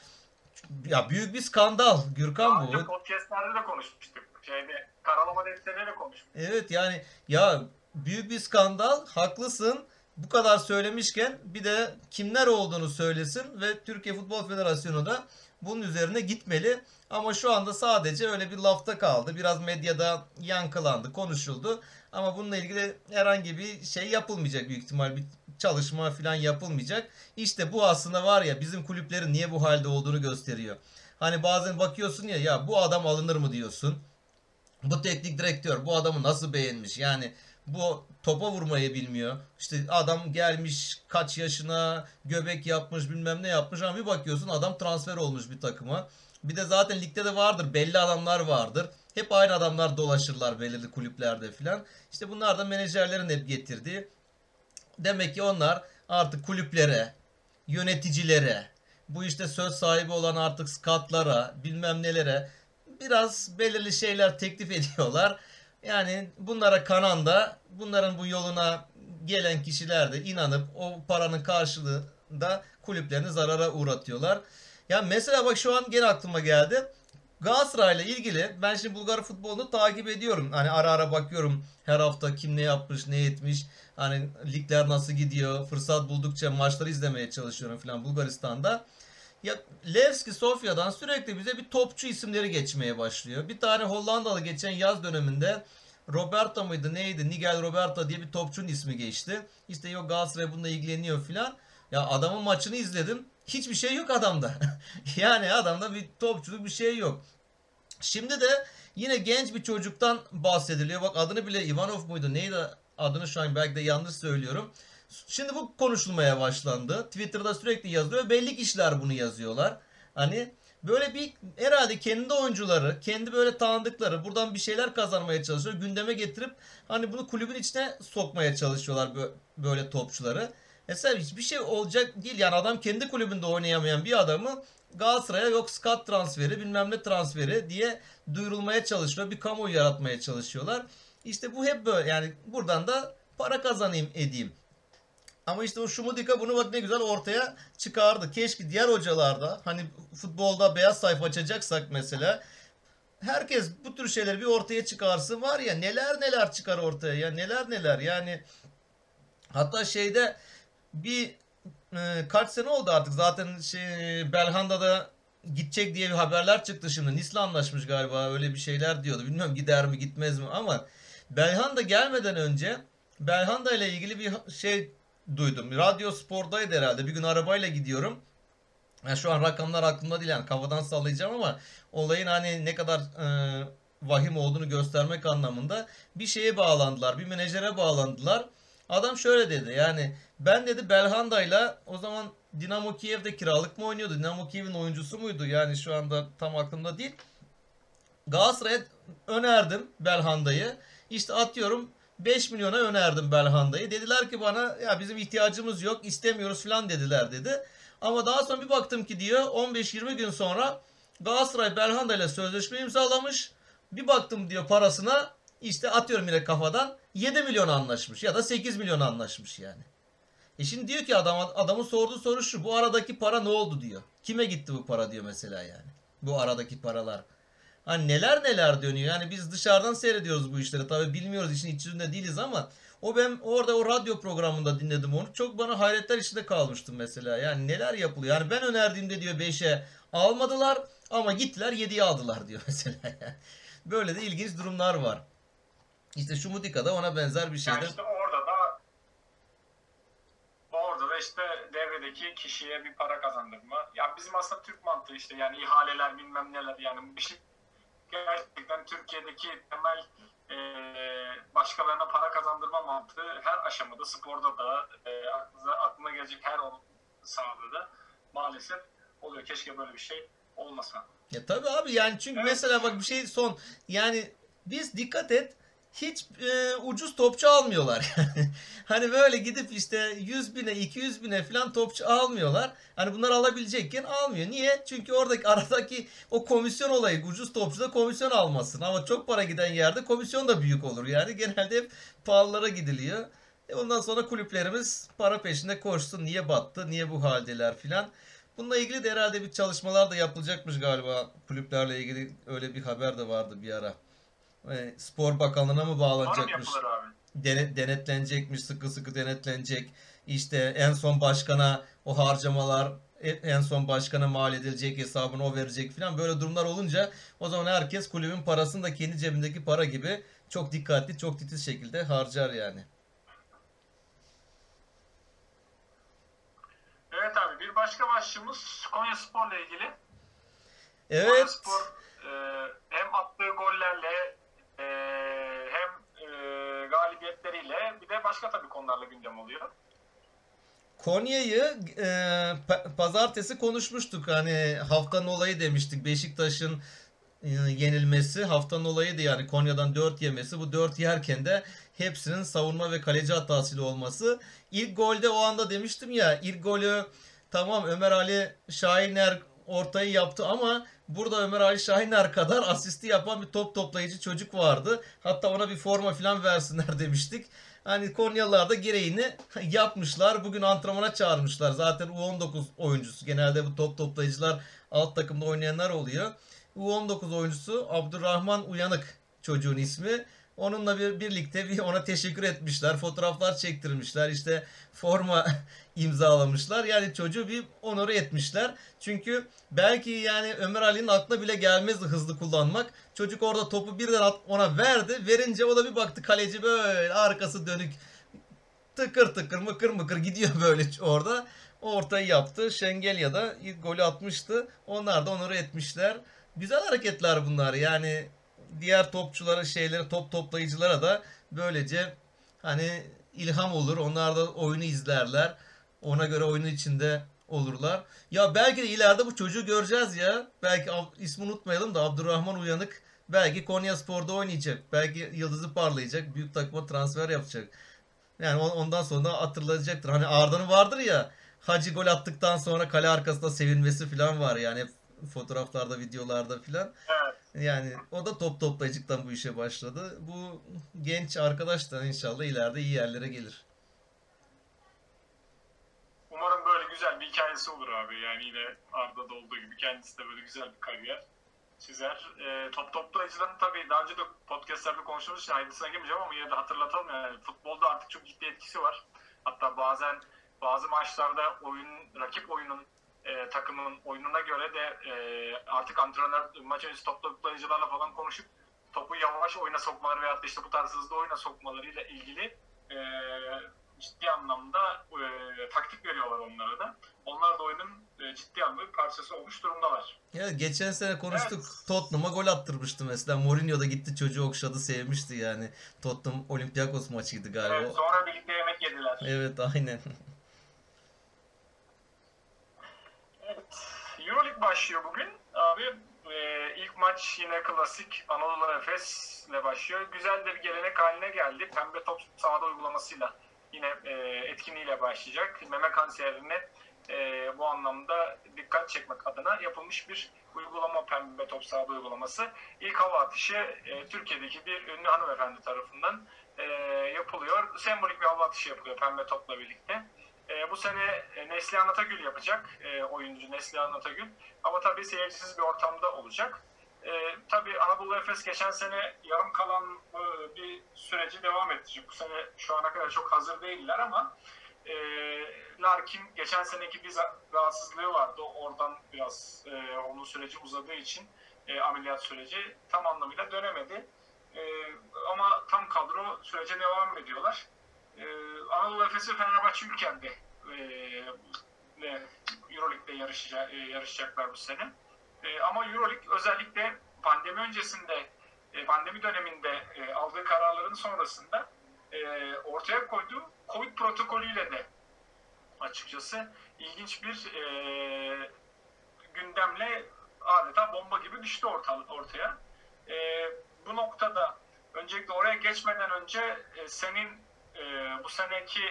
ya büyük bir skandal Gürkan bu. podcastlerde de konuşmuştuk. Şeyde, karalama defterine de konuşmuştuk. Evet yani ya büyük bir skandal haklısın. Bu kadar söylemişken bir de kimler olduğunu söylesin ve Türkiye Futbol Federasyonu da bunun üzerine gitmeli. Ama şu anda sadece öyle bir lafta kaldı. Biraz medyada yankılandı, konuşuldu. Ama bununla ilgili herhangi bir şey yapılmayacak büyük ihtimal. Bir çalışma falan yapılmayacak. İşte bu aslında var ya bizim kulüplerin niye bu halde olduğunu gösteriyor. Hani bazen bakıyorsun ya ya bu adam alınır mı diyorsun. Bu teknik direktör bu adamı nasıl beğenmiş? Yani bu topa vurmayı bilmiyor. İşte adam gelmiş kaç yaşına göbek yapmış bilmem ne yapmış ama bir bakıyorsun adam transfer olmuş bir takıma. Bir de zaten ligde de vardır belli adamlar vardır. Hep aynı adamlar dolaşırlar belirli kulüplerde filan. İşte bunlar da menajerlerin hep getirdiği. Demek ki onlar artık kulüplere, yöneticilere, bu işte söz sahibi olan artık skatlara bilmem nelere biraz belirli şeyler teklif ediyorlar. Yani bunlara kanan da bunların bu yoluna gelen kişiler de inanıp o paranın karşılığında kulüplerini zarara uğratıyorlar. Ya mesela bak şu an gene aklıma geldi. Galatasaray'la ilgili ben şimdi Bulgar futbolunu takip ediyorum. Hani ara ara bakıyorum her hafta kim ne yapmış, ne etmiş. Hani ligler nasıl gidiyor. Fırsat buldukça maçları izlemeye çalışıyorum falan Bulgaristan'da. Ya Levski Sofya'dan sürekli bize bir topçu isimleri geçmeye başlıyor. Bir tane Hollandalı geçen yaz döneminde Roberto muydu neydi? Nigel Roberto diye bir topçunun ismi geçti. İşte yok Galatasaray bununla ilgileniyor filan. Ya adamın maçını izledim. Hiçbir şey yok adamda. yani adamda bir topçuluk bir şey yok. Şimdi de yine genç bir çocuktan bahsediliyor. Bak adını bile Ivanov muydu? Neydi adını şu an belki de yanlış söylüyorum. Şimdi bu konuşulmaya başlandı. Twitter'da sürekli yazılıyor. Belli kişiler bunu yazıyorlar. Hani böyle bir herhalde kendi oyuncuları, kendi böyle tanıdıkları buradan bir şeyler kazanmaya çalışıyor. Gündeme getirip hani bunu kulübün içine sokmaya çalışıyorlar bö- böyle topçuları. Mesela hiçbir şey olacak değil. Yani adam kendi kulübünde oynayamayan bir adamı Galatasaray'a yok skat transferi bilmem ne transferi diye duyurulmaya çalışıyor. Bir kamuoyu yaratmaya çalışıyorlar. İşte bu hep böyle yani buradan da para kazanayım edeyim. Ama işte o Şumudika bunu bak ne güzel ortaya çıkardı. Keşke diğer hocalarda hani futbolda beyaz sayfa açacaksak mesela herkes bu tür şeyleri bir ortaya çıkarsın var ya neler neler çıkar ortaya ya neler neler yani hatta şeyde bir e, kaç sene oldu artık zaten şey Belhanda'da gidecek diye bir haberler çıktı şimdi. Nis'le anlaşmış galiba öyle bir şeyler diyordu. Bilmiyorum gider mi gitmez mi ama Belhanda gelmeden önce Belhanda ile ilgili bir şey duydum. Radyo Spor'daydı herhalde. Bir gün arabayla gidiyorum. Yani şu an rakamlar aklımda değil yani kafadan sallayacağım ama olayın hani ne kadar e, vahim olduğunu göstermek anlamında bir şeye bağlandılar. Bir menajere bağlandılar. Adam şöyle dedi yani ben dedi Belhanda'yla o zaman Dinamo Kiev'de kiralık mı oynuyordu? Dinamo Kiev'in oyuncusu muydu? Yani şu anda tam aklımda değil. Galatasaray'a önerdim Belhanda'yı. İşte atıyorum 5 milyona önerdim Belhanda'yı. Dediler ki bana ya bizim ihtiyacımız yok istemiyoruz falan dediler dedi. Ama daha sonra bir baktım ki diyor 15-20 gün sonra Galatasaray Belhanda ile sözleşme imzalamış. Bir baktım diyor parasına işte atıyorum yine kafadan 7 milyon anlaşmış ya da 8 milyon anlaşmış yani. E şimdi diyor ki adam adamın sorduğu soru şu bu aradaki para ne oldu diyor. Kime gitti bu para diyor mesela yani. Bu aradaki paralar. Hani neler neler dönüyor. Yani biz dışarıdan seyrediyoruz bu işleri. Tabii bilmiyoruz işin içinde değiliz ama o ben orada o radyo programında dinledim onu. Çok bana hayretler içinde kalmıştım mesela. Yani neler yapılıyor. Yani ben önerdiğimde diyor 5'e almadılar ama gittiler 7'ye aldılar diyor mesela. Böyle de ilginç durumlar var. İşte şu Mudika'da ona benzer bir Yani şeyde. işte orada da orada da işte devredeki kişiye bir para kazandırma. Ya bizim aslında Türk mantığı işte yani ihaleler bilmem neler yani bir şey gerçekten Türkiye'deki temel e, başkalarına para kazandırma mantığı her aşamada sporda da e, aklınıza, aklına gelecek her sahada da maalesef oluyor. Keşke böyle bir şey olmasa. Ya tabii abi yani çünkü Evet. mesela bak bir şey son yani biz dikkat et hiç e, ucuz topçu almıyorlar hani böyle gidip işte 100 bine 200 bine falan topçu almıyorlar. Hani bunlar alabilecekken almıyor. Niye? Çünkü oradaki aradaki o komisyon olayı ucuz topçuda komisyon almasın. Ama çok para giden yerde komisyon da büyük olur. Yani genelde hep pahalılara gidiliyor. E ondan sonra kulüplerimiz para peşinde koşsun. Niye battı? Niye bu haldeler filan. Bununla ilgili de herhalde bir çalışmalar da yapılacakmış galiba. Kulüplerle ilgili öyle bir haber de vardı bir ara. E, Spor Bakanlığı'na mı bağlanacakmış? yapılır abi? Dene- denetlenecekmiş, sıkı sıkı denetlenecek. İşte en son başkana o harcamalar e- en son başkana mal edilecek hesabını o verecek falan böyle durumlar olunca o zaman herkes kulübün parasını da kendi cebindeki para gibi çok dikkatli, çok titiz şekilde harcar yani. Evet abi bir başka başlığımız Konya Spor'la ilgili. Konya Evet. Spor e, hem attığı gollerle e, hem e, galibiyetleriyle bir de başka tabii konularla gündem oluyor. Konya'yı e, pa- pazartesi konuşmuştuk. Hani haftanın olayı demiştik. Beşiktaş'ın e, yenilmesi haftanın olayıydı yani Konya'dan 4 yemesi. Bu 4 yerken de hepsinin savunma ve kaleci hatasıyla olması. İlk golde o anda demiştim ya ilk golü tamam Ömer Ali Şahiner ortayı yaptı ama burada Ömer Ali Şahiner kadar asisti yapan bir top toplayıcı çocuk vardı. Hatta ona bir forma falan versinler demiştik. Hani Konyalılar da gereğini yapmışlar. Bugün antrenmana çağırmışlar. Zaten U19 oyuncusu. Genelde bu top toplayıcılar alt takımda oynayanlar oluyor. U19 oyuncusu Abdurrahman Uyanık çocuğun ismi. Onunla bir birlikte bir ona teşekkür etmişler. Fotoğraflar çektirmişler. İşte forma imzalamışlar. Yani çocuğu bir onore etmişler. Çünkü belki yani Ömer Ali'nin aklına bile gelmezdi hızlı kullanmak. Çocuk orada topu birden ona verdi. Verince o da bir baktı kaleci böyle arkası dönük tıkır tıkır mıkır mıkır gidiyor böyle orada. Ortayı yaptı. Şengelya da ilk golü atmıştı. Onlar da onları etmişler. Güzel hareketler bunlar. Yani diğer topçulara şeyleri top toplayıcılara da böylece hani ilham olur. Onlar da oyunu izlerler. Ona göre oyunun içinde olurlar. Ya belki de ileride bu çocuğu göreceğiz ya. Belki ismi unutmayalım da Abdurrahman Uyanık belki Konya Spor'da oynayacak. Belki yıldızı parlayacak. Büyük takıma transfer yapacak. Yani on- ondan sonra hatırlayacaktır. Hani Arda'nın vardır ya Hacı gol attıktan sonra kale arkasında sevinmesi falan var yani hep fotoğraflarda, videolarda falan. Evet. Yani o da top toplayıcıktan bu işe başladı. Bu genç arkadaş da inşallah ileride iyi yerlere gelir. Umarım böyle güzel bir hikayesi olur abi. Yani yine Arda'da olduğu gibi kendisi de böyle güzel bir kariyer çizer. E, top toplayıcıların tabii daha önce de podcastlerde konuştuğumuz için ayrıntısına girmeyeceğim ama yine de hatırlatalım yani futbolda artık çok ciddi etkisi var. Hatta bazen bazı maçlarda oyun rakip oyunun e, takımın oyununa göre de e, artık antrenör maç öncesi top toplayıcılarla falan konuşup topu yavaş oyuna sokmaları veyahut da işte bu tarz hızlı oyuna sokmalarıyla ilgili e, ciddi anlamda e, taktik veriyorlar onlara da. Onlar da oyunun e, ciddi anlamda parçası olmuş durumdalar. Ya geçen sene konuştuk. Evet. Tottenham'a gol attırmıştı mesela. Mourinho da gitti çocuğu okşadı sevmişti yani. Tottenham Olympiakos maçıydı galiba. Evet, sonra birlikte yemek yediler. Evet aynen. Evet. Başlıyor bugün. Abi e, ilk maç yine klasik Anadolu Efes ile başlıyor. Güzel de bir gelenek haline geldi. Pembe top sahada uygulamasıyla yine e, etkinliğiyle başlayacak. Meme kanserine e, bu anlamda dikkat çekmek adına yapılmış bir uygulama pembe top sahada uygulaması. İlk hava atışı e, Türkiye'deki bir ünlü hanımefendi tarafından e, yapılıyor. Sembolik bir hava atışı yapılıyor pembe topla birlikte. E, bu sene e, Neslihan Atagül yapacak. E, oyuncu Neslihan Atagül. Ama tabii seyircisiz bir ortamda olacak. E, tabii Anadolu Efes geçen sene yarım kalan e, bir süreci devam ettirecek. Bu sene şu ana kadar çok hazır değiller ama e, Larkin geçen seneki bir rahatsızlığı vardı. Oradan biraz e, onun süreci uzadığı için e, ameliyat süreci tam anlamıyla dönemedi. E, ama tam kadro sürece devam ediyorlar. Ee, Anadolu Efes ve Fenerbahçe ülkende e, Euroleague'de yarışacak, e, yarışacaklar bu sene. E, ama Euroleague özellikle pandemi öncesinde, e, pandemi döneminde e, aldığı kararların sonrasında e, ortaya koyduğu Covid protokolüyle de açıkçası ilginç bir e, gündemle adeta bomba gibi düştü orta, ortaya. E, bu noktada öncelikle oraya geçmeden önce e, senin e, bu seneki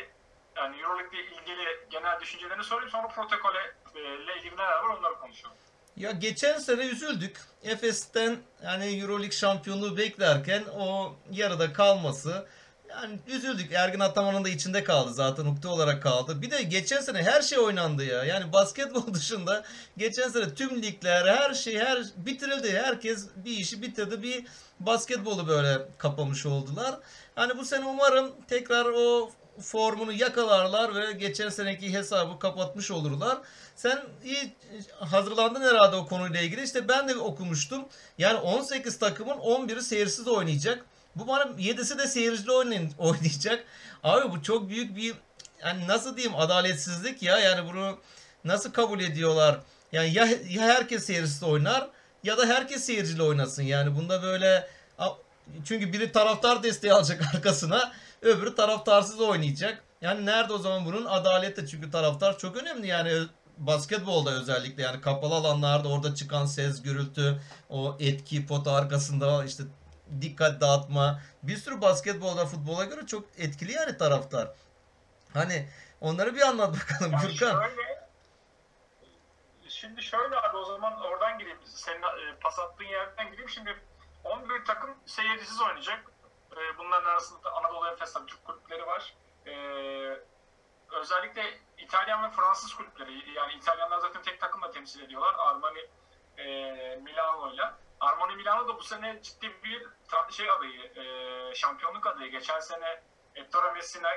yani Euroleague ile ilgili genel düşüncelerini sorayım sonra protokole e, ile ilgili neler var onları konuşalım. Ya geçen sene üzüldük. Efes'ten yani Euroleague şampiyonluğu beklerken o yarıda kalması yani üzüldük. Ergin Ataman'ın da içinde kaldı zaten ukde olarak kaldı. Bir de geçen sene her şey oynandı ya. Yani basketbol dışında geçen sene tüm ligler her şey her bitirildi. Herkes bir işi bitirdi. Bir basketbolu böyle kapamış oldular. Hani bu sene umarım tekrar o formunu yakalarlar ve geçen seneki hesabı kapatmış olurlar. Sen iyi hazırlandın herhalde o konuyla ilgili. İşte ben de okumuştum. Yani 18 takımın 11'i seyirsiz oynayacak. Bu bana 7'si de seyircili oynay- oynayacak. Abi bu çok büyük bir yani nasıl diyeyim adaletsizlik ya. Yani bunu nasıl kabul ediyorlar? Yani ya, ya herkes seyirsiz oynar ya da herkes seyircili oynasın. Yani bunda böyle çünkü biri taraftar desteği alacak arkasına, öbürü taraftarsız oynayacak. Yani nerede o zaman bunun adaleti? Çünkü taraftar çok önemli yani basketbolda özellikle yani kapalı alanlarda orada çıkan ses, gürültü, o etki pota arkasında işte dikkat dağıtma. Bir sürü basketbolda futbola göre çok etkili yani taraftar. Hani onları bir anlat bakalım Yani Gürkan. şöyle, şimdi şöyle abi o zaman oradan gireyim. Senin e, pas attığın yerden gireyim. Şimdi 11 takım seyircisiz oynayacak. E, bunların arasında Anadolu Efes tabii Türk kulüpleri var. E, özellikle İtalyan ve Fransız kulüpleri. Yani İtalyanlar zaten tek takımla temsil ediyorlar. Armani e, Milano'yla. Armani Milano da bu sene ciddi bir şey adayı, e, şampiyonluk adayı. Geçen sene Ettore Messina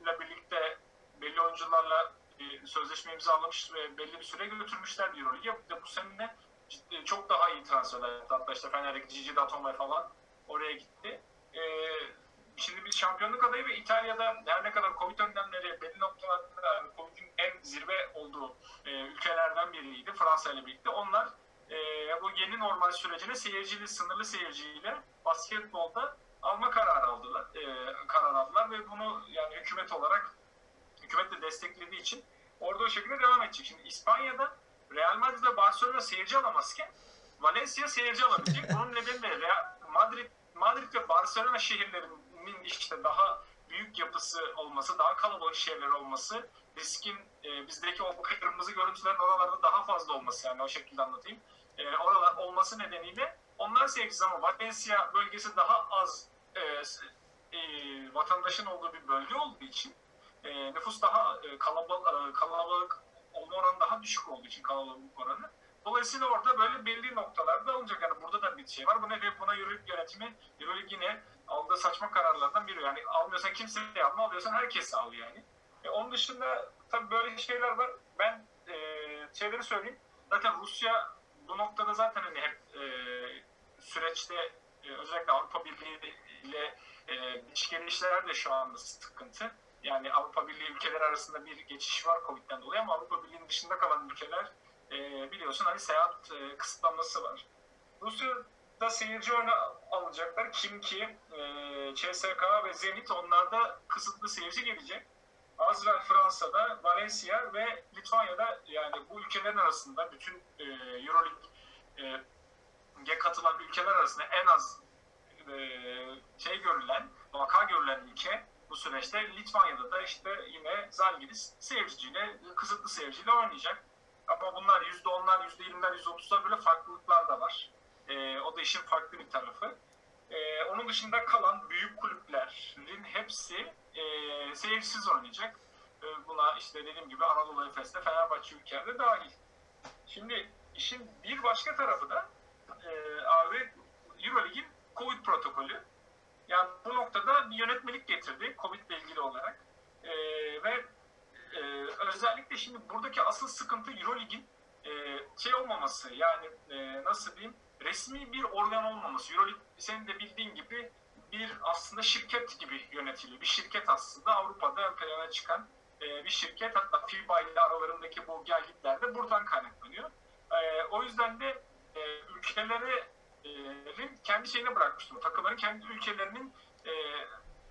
ile birlikte belli oyuncularla e, sözleşme imzalamış ve belli bir süre götürmüşler Euroleague'e. De Bu sene ciddi, çok daha iyi transferler yaptı. Hatta işte Fener'deki Gigi Datome falan oraya gitti. E, şimdi bir şampiyonluk adayı ve İtalya'da her ne kadar Covid önlemleri belli noktalarda Covid'in en zirve olduğu e, ülkelerden biriydi Fransa ile birlikte. Onlar e, bu yeni normal sürecine seyircili, sınırlı seyirciyle basketbolda alma kararı aldılar. E, karar aldılar ve bunu yani hükümet olarak hükümet de desteklediği için orada o şekilde devam edecek. Şimdi İspanya'da Real Madrid ve Barcelona seyirci alamazken Valencia seyirci alabilecek. Bunun nedeni de Real Madrid Madrid ve Barcelona şehirlerinin işte daha büyük yapısı olması, daha kalabalık şehirler olması, riskin e, bizdeki o kırmızı görüntülerin oralarda daha fazla olması yani o şekilde anlatayım. E, oralar olması nedeniyle onlar seyircisiz ama Valencia bölgesi daha az e, e, vatandaşın olduğu bir bölge olduğu için e, nüfus daha e, kalabalık, kalabalık olma oranı daha düşük olduğu için kalabalık oranı. Dolayısıyla orada böyle belli noktalarda alınacak. Yani burada da bir şey var. Bu ne buna Euroleague yönetimi, Euroleague yine aldığı saçma kararlardan biri. Yani almıyorsan kimseyi alma, alıyorsan herkes al yani. E, onun dışında tabii böyle şeyler var. Ben e, şeyleri söyleyeyim. Zaten Rusya bu noktada zaten hani hep e, süreçte e, özellikle Avrupa Birliği ile e, ilişkili de şu anda sıkıntı. Yani Avrupa Birliği ülkeleri arasında bir geçiş var Covid'den dolayı ama Avrupa Birliği'nin dışında kalan ülkeler e, biliyorsun hani seyahat e, kısıtlaması var. Rusya'da seyirci oyunu alacaklar. Kim ki e, CSK ve Zenit onlarda kısıtlı seyirci gelecek. Azra Fransa'da, Valencia ve Litvanya'da yani bu ülkelerin arasında bütün e, Euroleague'e katılan ülkeler arasında en az e, şey görülen, vaka görülen ülke bu süreçte Litvanya'da da işte yine Zalgiris seyirciyle, kısıtlı seyirciyle oynayacak. Ama bunlar %10'lar, %20'ler, %30'lar böyle farklılıklar da var. E, o da işin farklı bir tarafı. E, onun dışında kalan büyük kulüplerin hepsi e, seyircisiz oynayacak. E, buna işte dediğim gibi Anadolu Efes'te Fenerbahçe ülkelerde dahil. Şimdi işin bir başka tarafı da e, abi Euroleague'in Covid protokolü. Yani bu noktada bir yönetmelik getirdi Covid ile ilgili olarak. E, ve e, özellikle şimdi buradaki asıl sıkıntı Euroleague'in e, şey olmaması yani e, nasıl diyeyim resmi bir organ olmaması. Euroleague senin de bildiğin gibi bir aslında şirket gibi yönetiliyor. Bir şirket aslında Avrupa'da ön plana çıkan e, bir şirket. Hatta FIBA ile aralarındaki bu gelgitler de buradan kaynaklanıyor. E, o yüzden de e, ülkelerin kendi şeyine bırakmış. Takımların kendi ülkelerinin e,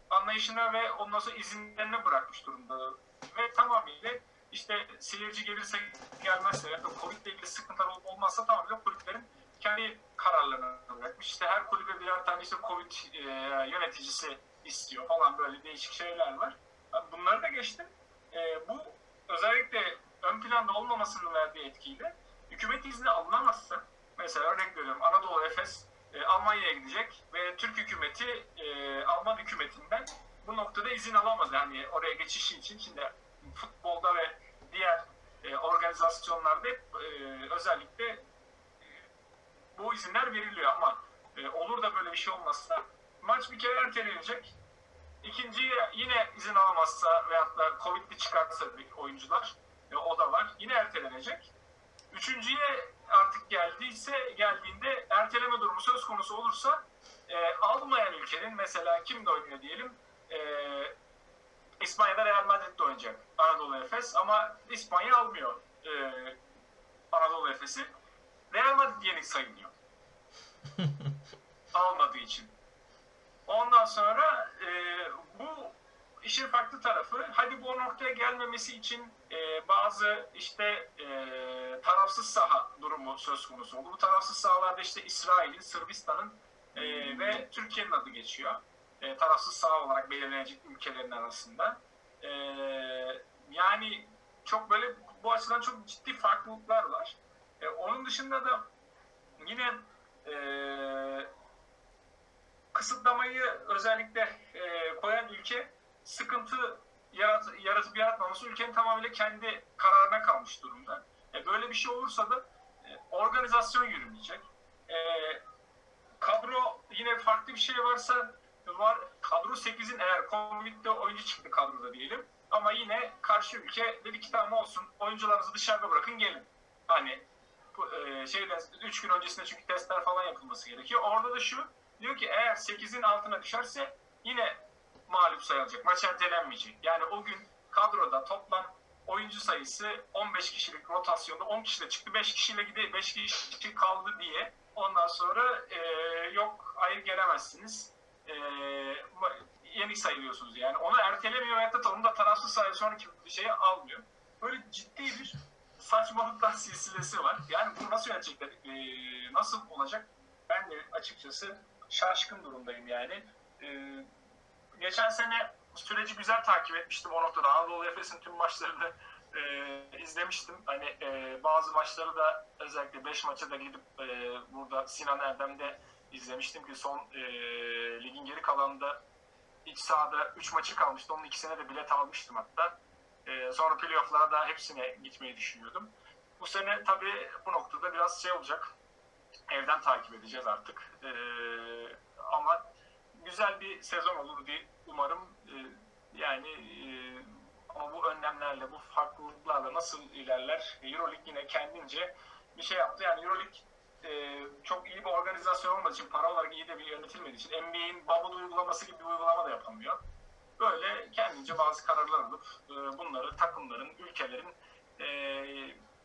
anlayışına ve ondan sonra izinlerine bırakmış durumda. Ve tamamıyla işte seyirci gelirse gelmezse ya da Covid ile ilgili sıkıntılar ol- olmazsa tamamıyla kulüplerin kendi kararlarını bırakmış. İşte her kulübe birer tane işte Covid e, yöneticisi istiyor falan böyle değişik şeyler var. Bunları da geçtim. E, bu özellikle ön planda olmamasının verdiği etkiyle hükümet izni alınamazsa mesela örnek veriyorum Anadolu Efes e, Almanya'ya gidecek ve Türk hükümeti e, Alman hükümetinden bu noktada izin alamaz. Yani oraya geçişi için şimdi futbolda ve diğer e, organizasyonlarda e, özellikle bu izinler veriliyor ama e, olur da böyle bir şey olmazsa maç bir kere ertelenecek. İkinciye yine izin alamazsa veyahut da Covid'li çıkartsa oyuncular e, o da var. Yine ertelenecek. Üçüncüye artık geldiyse geldiğinde erteleme durumu söz konusu olursa e, almayan ülkenin mesela kimde oynuyor diyelim e, İspanya'da Real Madrid'de oynayacak Anadolu Efes ama İspanya almıyor e, Anadolu Efes'i. Real Madrid yenik sayılıyor. Almadığı için. Ondan sonra e, bu işin farklı tarafı hadi bu noktaya gelmemesi için e, bazı işte e, tarafsız saha durumu söz konusu oldu. Bu tarafsız sahalarda işte İsrail'in, Sırbistan'ın e, ve Türkiye'nin adı geçiyor. E, tarafsız saha olarak belirlenecek ülkelerin arasında. E, yani çok böyle bu açıdan çok ciddi farklılıklar var. E, onun dışında da yine e, kısıtlamayı özellikle e, koyan ülke sıkıntı yarat, yaratıp yaratmaması ülkenin tamamıyla kendi kararına kalmış durumda. E, böyle bir şey olursa da e, organizasyon yürümeyecek. E, kadro yine farklı bir şey varsa var. Kadro 8'in eğer Covid'de oyuncu çıktı kadroda diyelim. Ama yine karşı ülke dedi ki tamam olsun oyuncularınızı dışarıda bırakın gelin. Hani e, şeyden 3 gün öncesinde çünkü testler falan yapılması gerekiyor. Orada da şu diyor ki eğer 8'in altına düşerse yine mağlup sayılacak. Maç ertelenmeyecek. Yani o gün kadroda toplam oyuncu sayısı 15 kişilik rotasyonda 10 kişiyle çıktı. 5 kişiyle gide 5 kişi kaldı diye. Ondan sonra e, yok hayır gelemezsiniz. E, yeni sayılıyorsunuz yani. Onu ertelemiyor da onu da tarafsız sayı sonraki şeye almıyor. Böyle ciddi bir saçmalıklar silsilesi var. Yani bunu nasıl yönetecekler? E, nasıl olacak? Ben de açıkçası şaşkın durumdayım yani. E, geçen sene süreci güzel takip etmiştim o noktada. Anadolu Efes'in tüm maçlarını e, izlemiştim. Hani e, bazı maçları da özellikle 5 maça da gidip e, burada Sinan Erdem'de izlemiştim ki son e, ligin geri kalanında iç sahada 3 maçı kalmıştı. Onun ikisine de bilet almıştım hatta. E, sonra playoff'lara da hepsine gitmeyi düşünüyordum. Bu sene tabii bu noktada biraz şey olacak. Evden takip edeceğiz artık. E, ama güzel bir sezon olur diye umarım. E, yani e, ama bu önlemlerle, bu farklılıklarla nasıl ilerler? Euroleague yine kendince bir şey yaptı. Yani Euroleague e, çok iyi bir organizasyon olmadığı için, para olarak iyi de bir yönetilmediği için NBA'in bubble uygulaması gibi bir uygulama da yapamıyor. Böyle kendince bazı kararlar alıp e, bunları takımların, ülkelerin e,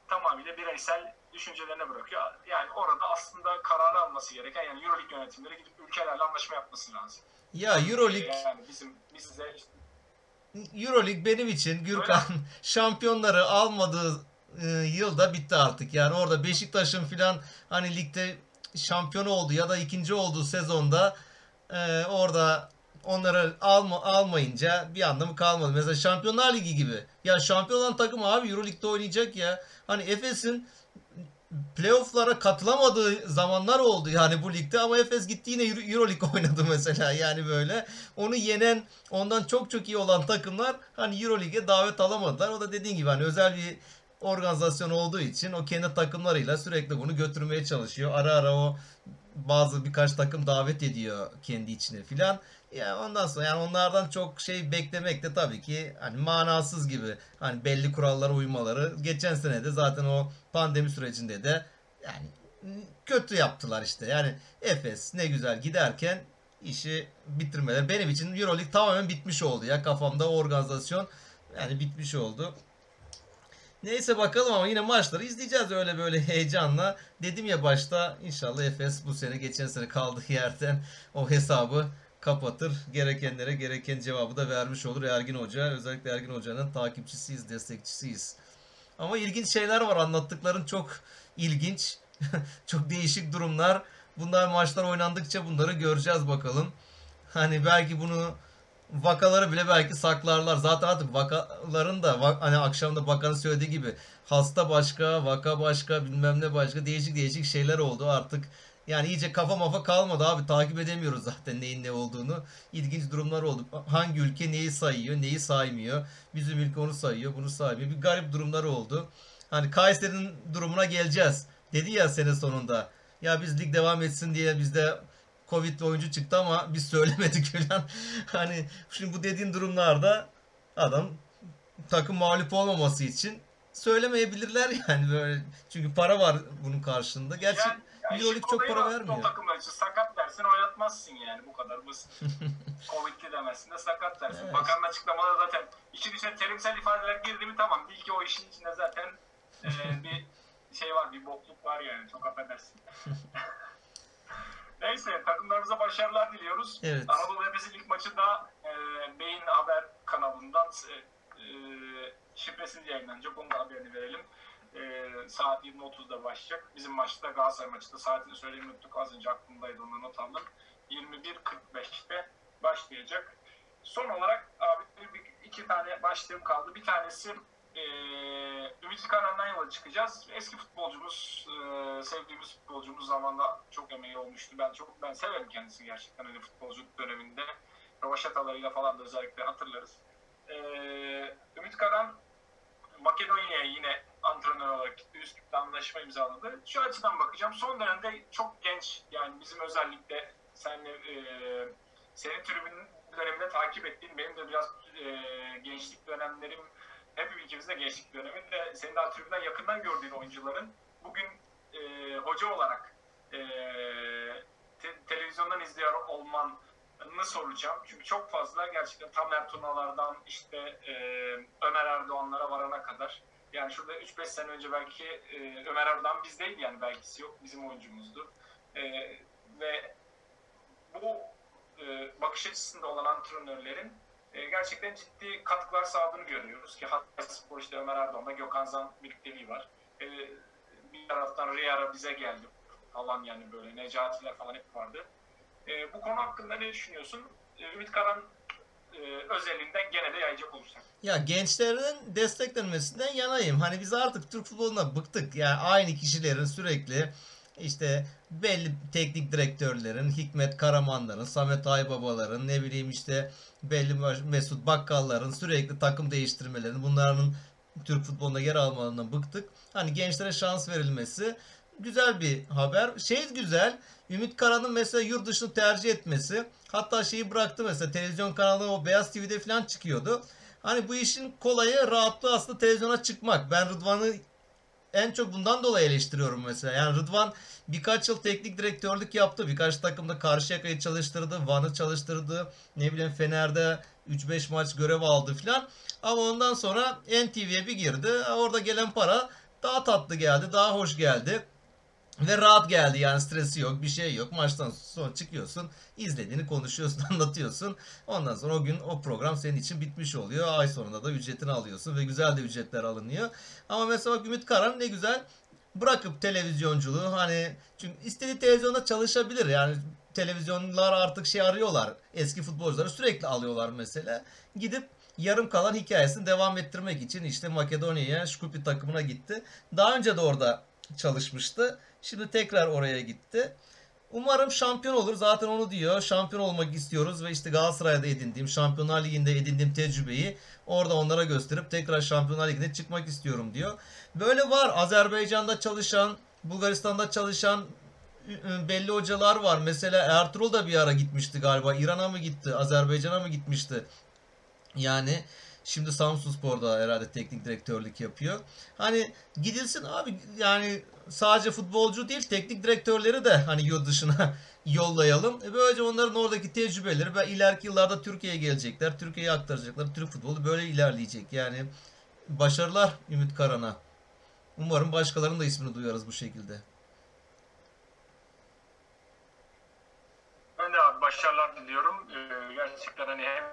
tamamıyla bireysel düşüncelerine bırakıyor. Yani orada aslında kararı alması gereken yani Euroleague yönetimleri gidip ülkelerle anlaşma yapması lazım. Ya Euroleague Yani bizim bizde işte Euroleague benim için Gürkan şampiyonları almadığı e, yılda bitti artık. Yani orada Beşiktaş'ın filan hani ligde şampiyon oldu ya da ikinci olduğu sezonda e, orada onları alma, almayınca bir anlamı kalmadı. Mesela Şampiyonlar Ligi gibi. Ya şampiyon olan takım abi Euroleague'de oynayacak ya. Hani Efes'in playoff'lara katılamadığı zamanlar oldu yani bu ligde ama Efes gitti yine Euro- Euroleague oynadı mesela yani böyle. Onu yenen ondan çok çok iyi olan takımlar hani Euroleague'e davet alamadılar. O da dediğin gibi hani özel bir organizasyon olduğu için o kendi takımlarıyla sürekli bunu götürmeye çalışıyor. Ara ara o bazı birkaç takım davet ediyor kendi içine filan. Ya ondan sonra yani onlardan çok şey beklemek de tabii ki hani manasız gibi. Hani belli kurallara uymaları. Geçen sene de zaten o pandemi sürecinde de yani kötü yaptılar işte. Yani Efes ne güzel giderken işi bitirmeler. Benim için Euroleague tamamen bitmiş oldu ya kafamda organizasyon yani bitmiş oldu. Neyse bakalım ama yine maçları izleyeceğiz öyle böyle heyecanla. Dedim ya başta inşallah Efes bu sene geçen sene kaldığı yerden o hesabı kapatır. Gerekenlere gereken cevabı da vermiş olur Ergin Hoca. Özellikle Ergin Hoca'nın takipçisiyiz, destekçisiyiz. Ama ilginç şeyler var. Anlattıkların çok ilginç. çok değişik durumlar. Bunlar maçlar oynandıkça bunları göreceğiz bakalım. Hani belki bunu vakaları bile belki saklarlar. Zaten artık vakaların da va- hani akşamda bakanın söylediği gibi hasta başka, vaka başka, bilmem ne başka değişik değişik şeyler oldu artık. Yani iyice kafa mafa kalmadı abi. Takip edemiyoruz zaten neyin ne olduğunu. İlginç durumlar oldu. Hangi ülke neyi sayıyor, neyi saymıyor. Bizim ülke onu sayıyor, bunu saymıyor. Bir garip durumlar oldu. Hani Kayseri'nin durumuna geleceğiz. Dedi ya sene sonunda. Ya biz lig devam etsin diye bizde Covid oyuncu çıktı ama biz söylemedik falan. hani şimdi bu dediğin durumlarda adam takım mağlup olmaması için söylemeyebilirler yani böyle. Çünkü para var bunun karşılığında. Gerçi Yani- yani Euroleague çok para vermiyor. O takımlar için sakat dersin oynatmazsın yani bu kadar basit. Covid'li demezsin de sakat dersin. Evet. Bakanın açıklamaları zaten işin içine terimsel ifadeler girdi mi tamam bil ki o işin içinde zaten e, bir şey var bir bokluk var yani çok affedersin. Neyse takımlarımıza başarılar diliyoruz. Evet. Anadolu Efes'in ilk maçı da e, Beyin Haber kanalından e, e, şifresiz yayınlanacak. Onun da haberini verelim. E, saat 20.30'da başlayacak. Bizim maçta Galatasaray maçı da saatini söylemeyi unuttuk. Az önce aklımdaydı onu not aldım. 21.45'te başlayacak. Son olarak abi bir, iki tane başlığım kaldı. Bir tanesi e, Ümit Karan'dan yola çıkacağız. Eski futbolcumuz, e, sevdiğimiz futbolcumuz zamanda çok emeği olmuştu. Ben çok ben severim kendisini gerçekten hani futbolculuk döneminde. Rövaşatalarıyla falan da özellikle hatırlarız. E, Ümit Karan Makedonya'ya yine antrenör olarak gitti. Üsküp'te anlaşma imzaladı. Şu açıdan bakacağım. Son dönemde çok genç yani bizim özellikle senle e, senin tribün döneminde takip ettiğin benim de biraz e, gençlik dönemlerim hep ikimizde gençlik dönemi de senin daha tribünden yakından gördüğün oyuncuların bugün e, hoca olarak e, te- televizyondan izliyor olmanı soracağım. Çünkü çok fazla gerçekten Tamer Tunalardan işte e, Ömer Erdoğanlara varana kadar yani şurada 3-5 sene önce belki e, Ömer Erdoğan bizdeydi yani belkisi yok bizim oyuncumuzdu. E, ve bu e, bakış açısında olan antrenörlerin e, gerçekten ciddi katkılar sağladığını görüyoruz ki Hatay Spor işte Ömer Erdoğan'da Gökhan Zan birlikteliği var. E, bir taraftan Riyara bize geldi falan yani böyle Necatiler falan hep vardı. E, bu konu hakkında ne düşünüyorsun? Ümit Karan e, özelinden gene de yayacak olursak. Ya gençlerin desteklenmesinden yanayım. Hani biz artık Türk futboluna bıktık. Yani aynı kişilerin sürekli işte belli teknik direktörlerin, Hikmet Karamanların, Samet Aybabaların, ne bileyim işte belli Mesut Bakkalların sürekli takım değiştirmelerini, bunların Türk futbolunda yer almalarından bıktık. Hani gençlere şans verilmesi güzel bir haber. Şey güzel. Ümit Karan'ın mesela yurt dışını tercih etmesi. Hatta şeyi bıraktı mesela televizyon kanalı o Beyaz TV'de falan çıkıyordu. Hani bu işin kolayı rahatlığı aslında televizyona çıkmak. Ben Rıdvan'ı en çok bundan dolayı eleştiriyorum mesela. Yani Rıdvan birkaç yıl teknik direktörlük yaptı. Birkaç takımda Karşıyaka'yı çalıştırdı. Van'ı çalıştırdı. Ne bileyim Fener'de 3-5 maç görev aldı filan. Ama ondan sonra NTV'ye bir girdi. Orada gelen para daha tatlı geldi. Daha hoş geldi. Ve rahat geldi yani stresi yok bir şey yok. Maçtan sonra çıkıyorsun izlediğini konuşuyorsun anlatıyorsun. Ondan sonra o gün o program senin için bitmiş oluyor. Ay sonunda da ücretini alıyorsun ve güzel de ücretler alınıyor. Ama mesela bak Ümit Karan ne güzel bırakıp televizyonculuğu hani çünkü istediği televizyonda çalışabilir yani televizyonlar artık şey arıyorlar eski futbolcuları sürekli alıyorlar mesela gidip yarım kalan hikayesini devam ettirmek için işte Makedonya'ya Şkupi takımına gitti. Daha önce de orada çalışmıştı. Şimdi tekrar oraya gitti. Umarım şampiyon olur. Zaten onu diyor. Şampiyon olmak istiyoruz ve işte Galatasaray'da edindiğim, Şampiyonlar Ligi'nde edindiğim tecrübeyi orada onlara gösterip tekrar Şampiyonlar Ligi'ne çıkmak istiyorum diyor. Böyle var. Azerbaycan'da çalışan, Bulgaristan'da çalışan belli hocalar var. Mesela Ertuğrul da bir ara gitmişti galiba. İran'a mı gitti, Azerbaycan'a mı gitmişti? Yani şimdi Samsunspor'da herhalde teknik direktörlük yapıyor. Hani gidilsin abi yani sadece futbolcu değil teknik direktörleri de hani yurt dışına yollayalım. E böylece onların oradaki tecrübeleri ve ileriki yıllarda Türkiye'ye gelecekler. Türkiye'ye aktaracaklar. Türk futbolu böyle ilerleyecek. Yani başarılar Ümit Karan'a. Umarım başkalarının da ismini duyarız bu şekilde. Ben de abi başarılar diliyorum. Ee, gerçekten hani hem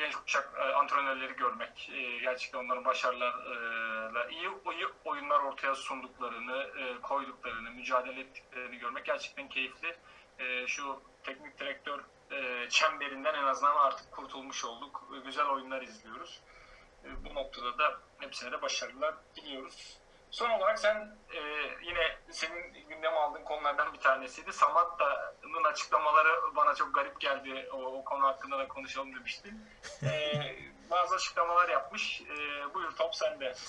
genç kuşak e, antrenörleri görmek, e, gerçekten onların başarılarla iyi, iyi oyunlar ortaya sunduklarını, e, koyduklarını, mücadele ettiklerini görmek gerçekten keyifli. E, şu teknik direktör e, çemberinden en azından artık kurtulmuş olduk. E, Güzel oyunlar izliyoruz. E, bu noktada da hepsine de başarılar diliyoruz. Son olarak sen e, yine senin gündeme aldığın konulardan bir tanesiydi. Samatta'nın açıklamaları bana çok garip geldi. O, o konu hakkında da konuşalım demiştin. E, bazı açıklamalar yapmış. E, buyur top sende.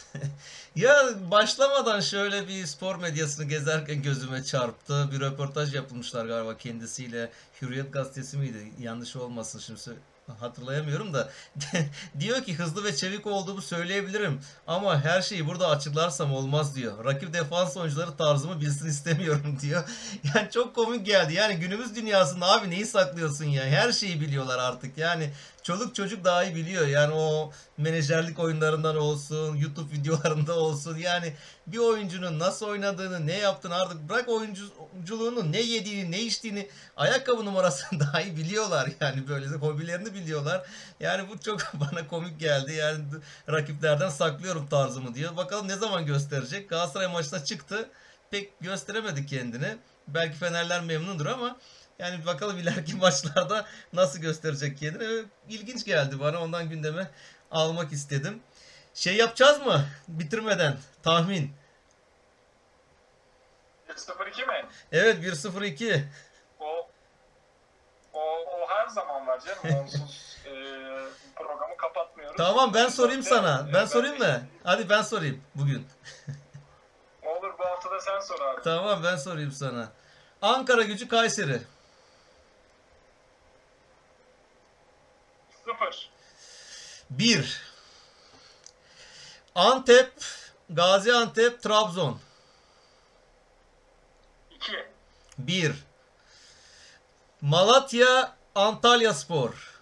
Ya başlamadan şöyle bir spor medyasını gezerken gözüme çarptı. Bir röportaj yapılmışlar galiba kendisiyle. Hürriyet gazetesi miydi? Yanlış olmasın şimdi hatırlayamıyorum da. diyor ki hızlı ve çevik olduğumu söyleyebilirim. Ama her şeyi burada açıklarsam olmaz diyor. Rakip defans oyuncuları tarzımı bilsin istemiyorum diyor. Yani çok komik geldi. Yani günümüz dünyasında abi neyi saklıyorsun ya? Her şeyi biliyorlar artık. Yani çoluk çocuk daha iyi biliyor. Yani o menajerlik oyunlarından olsun, YouTube videolarında olsun. Yani bir oyuncunun nasıl oynadığını, ne yaptığını artık bırak oyunculuğunu, ne yediğini, ne içtiğini, ayakkabı numarasını daha iyi biliyorlar. Yani böyle hobilerini biliyorlar. Yani bu çok bana komik geldi. Yani rakiplerden saklıyorum tarzımı diyor. Bakalım ne zaman gösterecek. Galatasaray maçına çıktı. Pek gösteremedi kendini. Belki Fenerler memnundur ama yani bakalım ileriki maçlarda nasıl gösterecek kendini. İlginç geldi bana. Ondan gündeme almak istedim. Şey yapacağız mı? Bitirmeden. Tahmin. 0-2 mi? Evet 1-0-2. O, o, o her zaman var canım. Onsuz e, programı kapatmıyoruz. Tamam ben sorayım sana. e, Ben sorayım mı? Hadi ben sorayım bugün. Olur bu hafta da sen sor abi. Tamam ben sorayım sana. Ankara gücü Kayseri. 0. 1. Antep, Gaziantep, Trabzon. 2. 1. Malatya, Antalya Spor.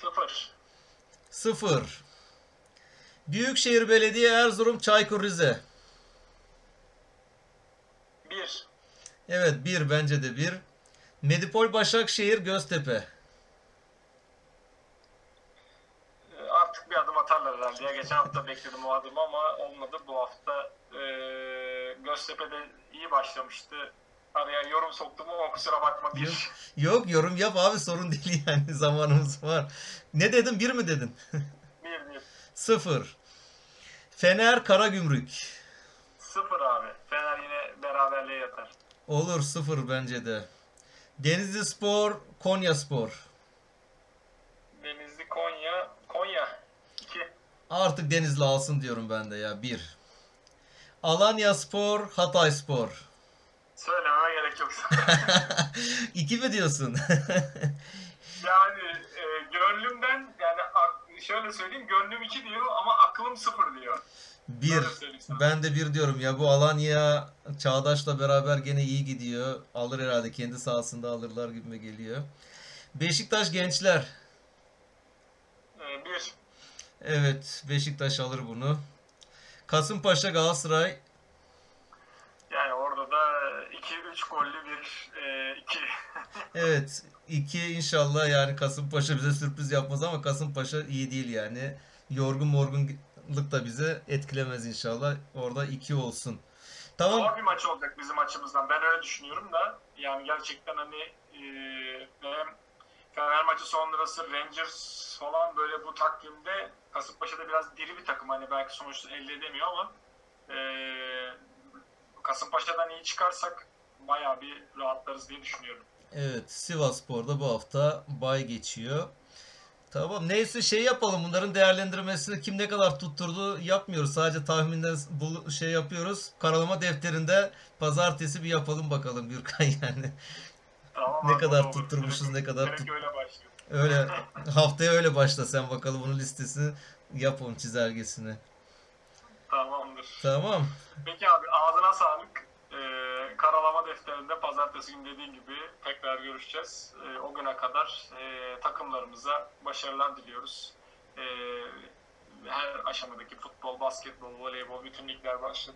0. 0. Büyükşehir Belediye Erzurum, Çaykur Rize. 1. Evet 1 bence de 1. Medipol Başakşehir, Göztepe. E, Artık bir adım atarlar herhalde. Ya geçen hafta bekledim o adımı ama olmadı. Bu hafta e, Göztepe'de iyi başlamıştı. Araya yorum soktum ama kusura bakma Yok. bir. Yok yorum yap abi sorun değil yani zamanımız var. Ne dedin 1 mi dedin? Bir, bir. 0. Fener Karagümrük. Sıfır abi. Fener yine beraberliğe yatar. Olur 0 bence de. Denizli Spor, Konya Spor. Denizli Konya. Konya. 2. Artık Denizli alsın diyorum ben de ya 1. Alanya Spor, Hatay Spor. Söylememe gerek yok. 2 mi diyorsun? yani e, gönlümden yani şöyle söyleyeyim gönlüm 2 diyor ama aklım 0 diyor. 1. Öyle söyleyeyim sana. Ben de 1 diyorum ya bu Alanya Çağdaş'la beraber gene iyi gidiyor. Alır herhalde kendi sahasında alırlar gibime geliyor. Beşiktaş Gençler. 1. Evet Beşiktaş alır bunu. Kasımpaşa Galatasaray. Yani orada da 2-3 gollü bir 2. Evet 2 inşallah yani Kasımpaşa bize sürpriz yapmaz ama Kasımpaşa iyi değil yani. Yorgun morgunluk da bize etkilemez inşallah. Orada 2 olsun. Tamam. Zor bir maç olacak bizim açımızdan. Ben öyle düşünüyorum da yani gerçekten hani e, hem Fener maçı sonrası Rangers falan böyle bu takvimde Kasımpaşa'da biraz diri bir takım. Hani belki sonuçta elde edemiyor ama e, Kasımpaşa'dan iyi çıkarsak bayağı bir rahatlarız diye düşünüyorum. Evet Sivasspor'da bu hafta bay geçiyor. Tamam neyse şey yapalım bunların değerlendirmesini kim ne kadar tutturdu yapmıyoruz. Sadece tahminden bu şey yapıyoruz. Karalama defterinde pazartesi bir yapalım bakalım Gürkan yani. Tamam, Ne kadar olur. tutturmuşuz, ne kadar tut- öyle başlıyor. Öyle haftaya öyle başla sen bakalım bunun listesini yap onun çizelgesini. Tamamdır. Tamam. Peki abi ağzına sağlık. Karalama defterinde pazartesi günü dediğin gibi tekrar görüşeceğiz. Ee, o güne kadar e, takımlarımıza başarılar diliyoruz. Ee, her aşamadaki futbol, basketbol, voleybol bütün ligler başladı.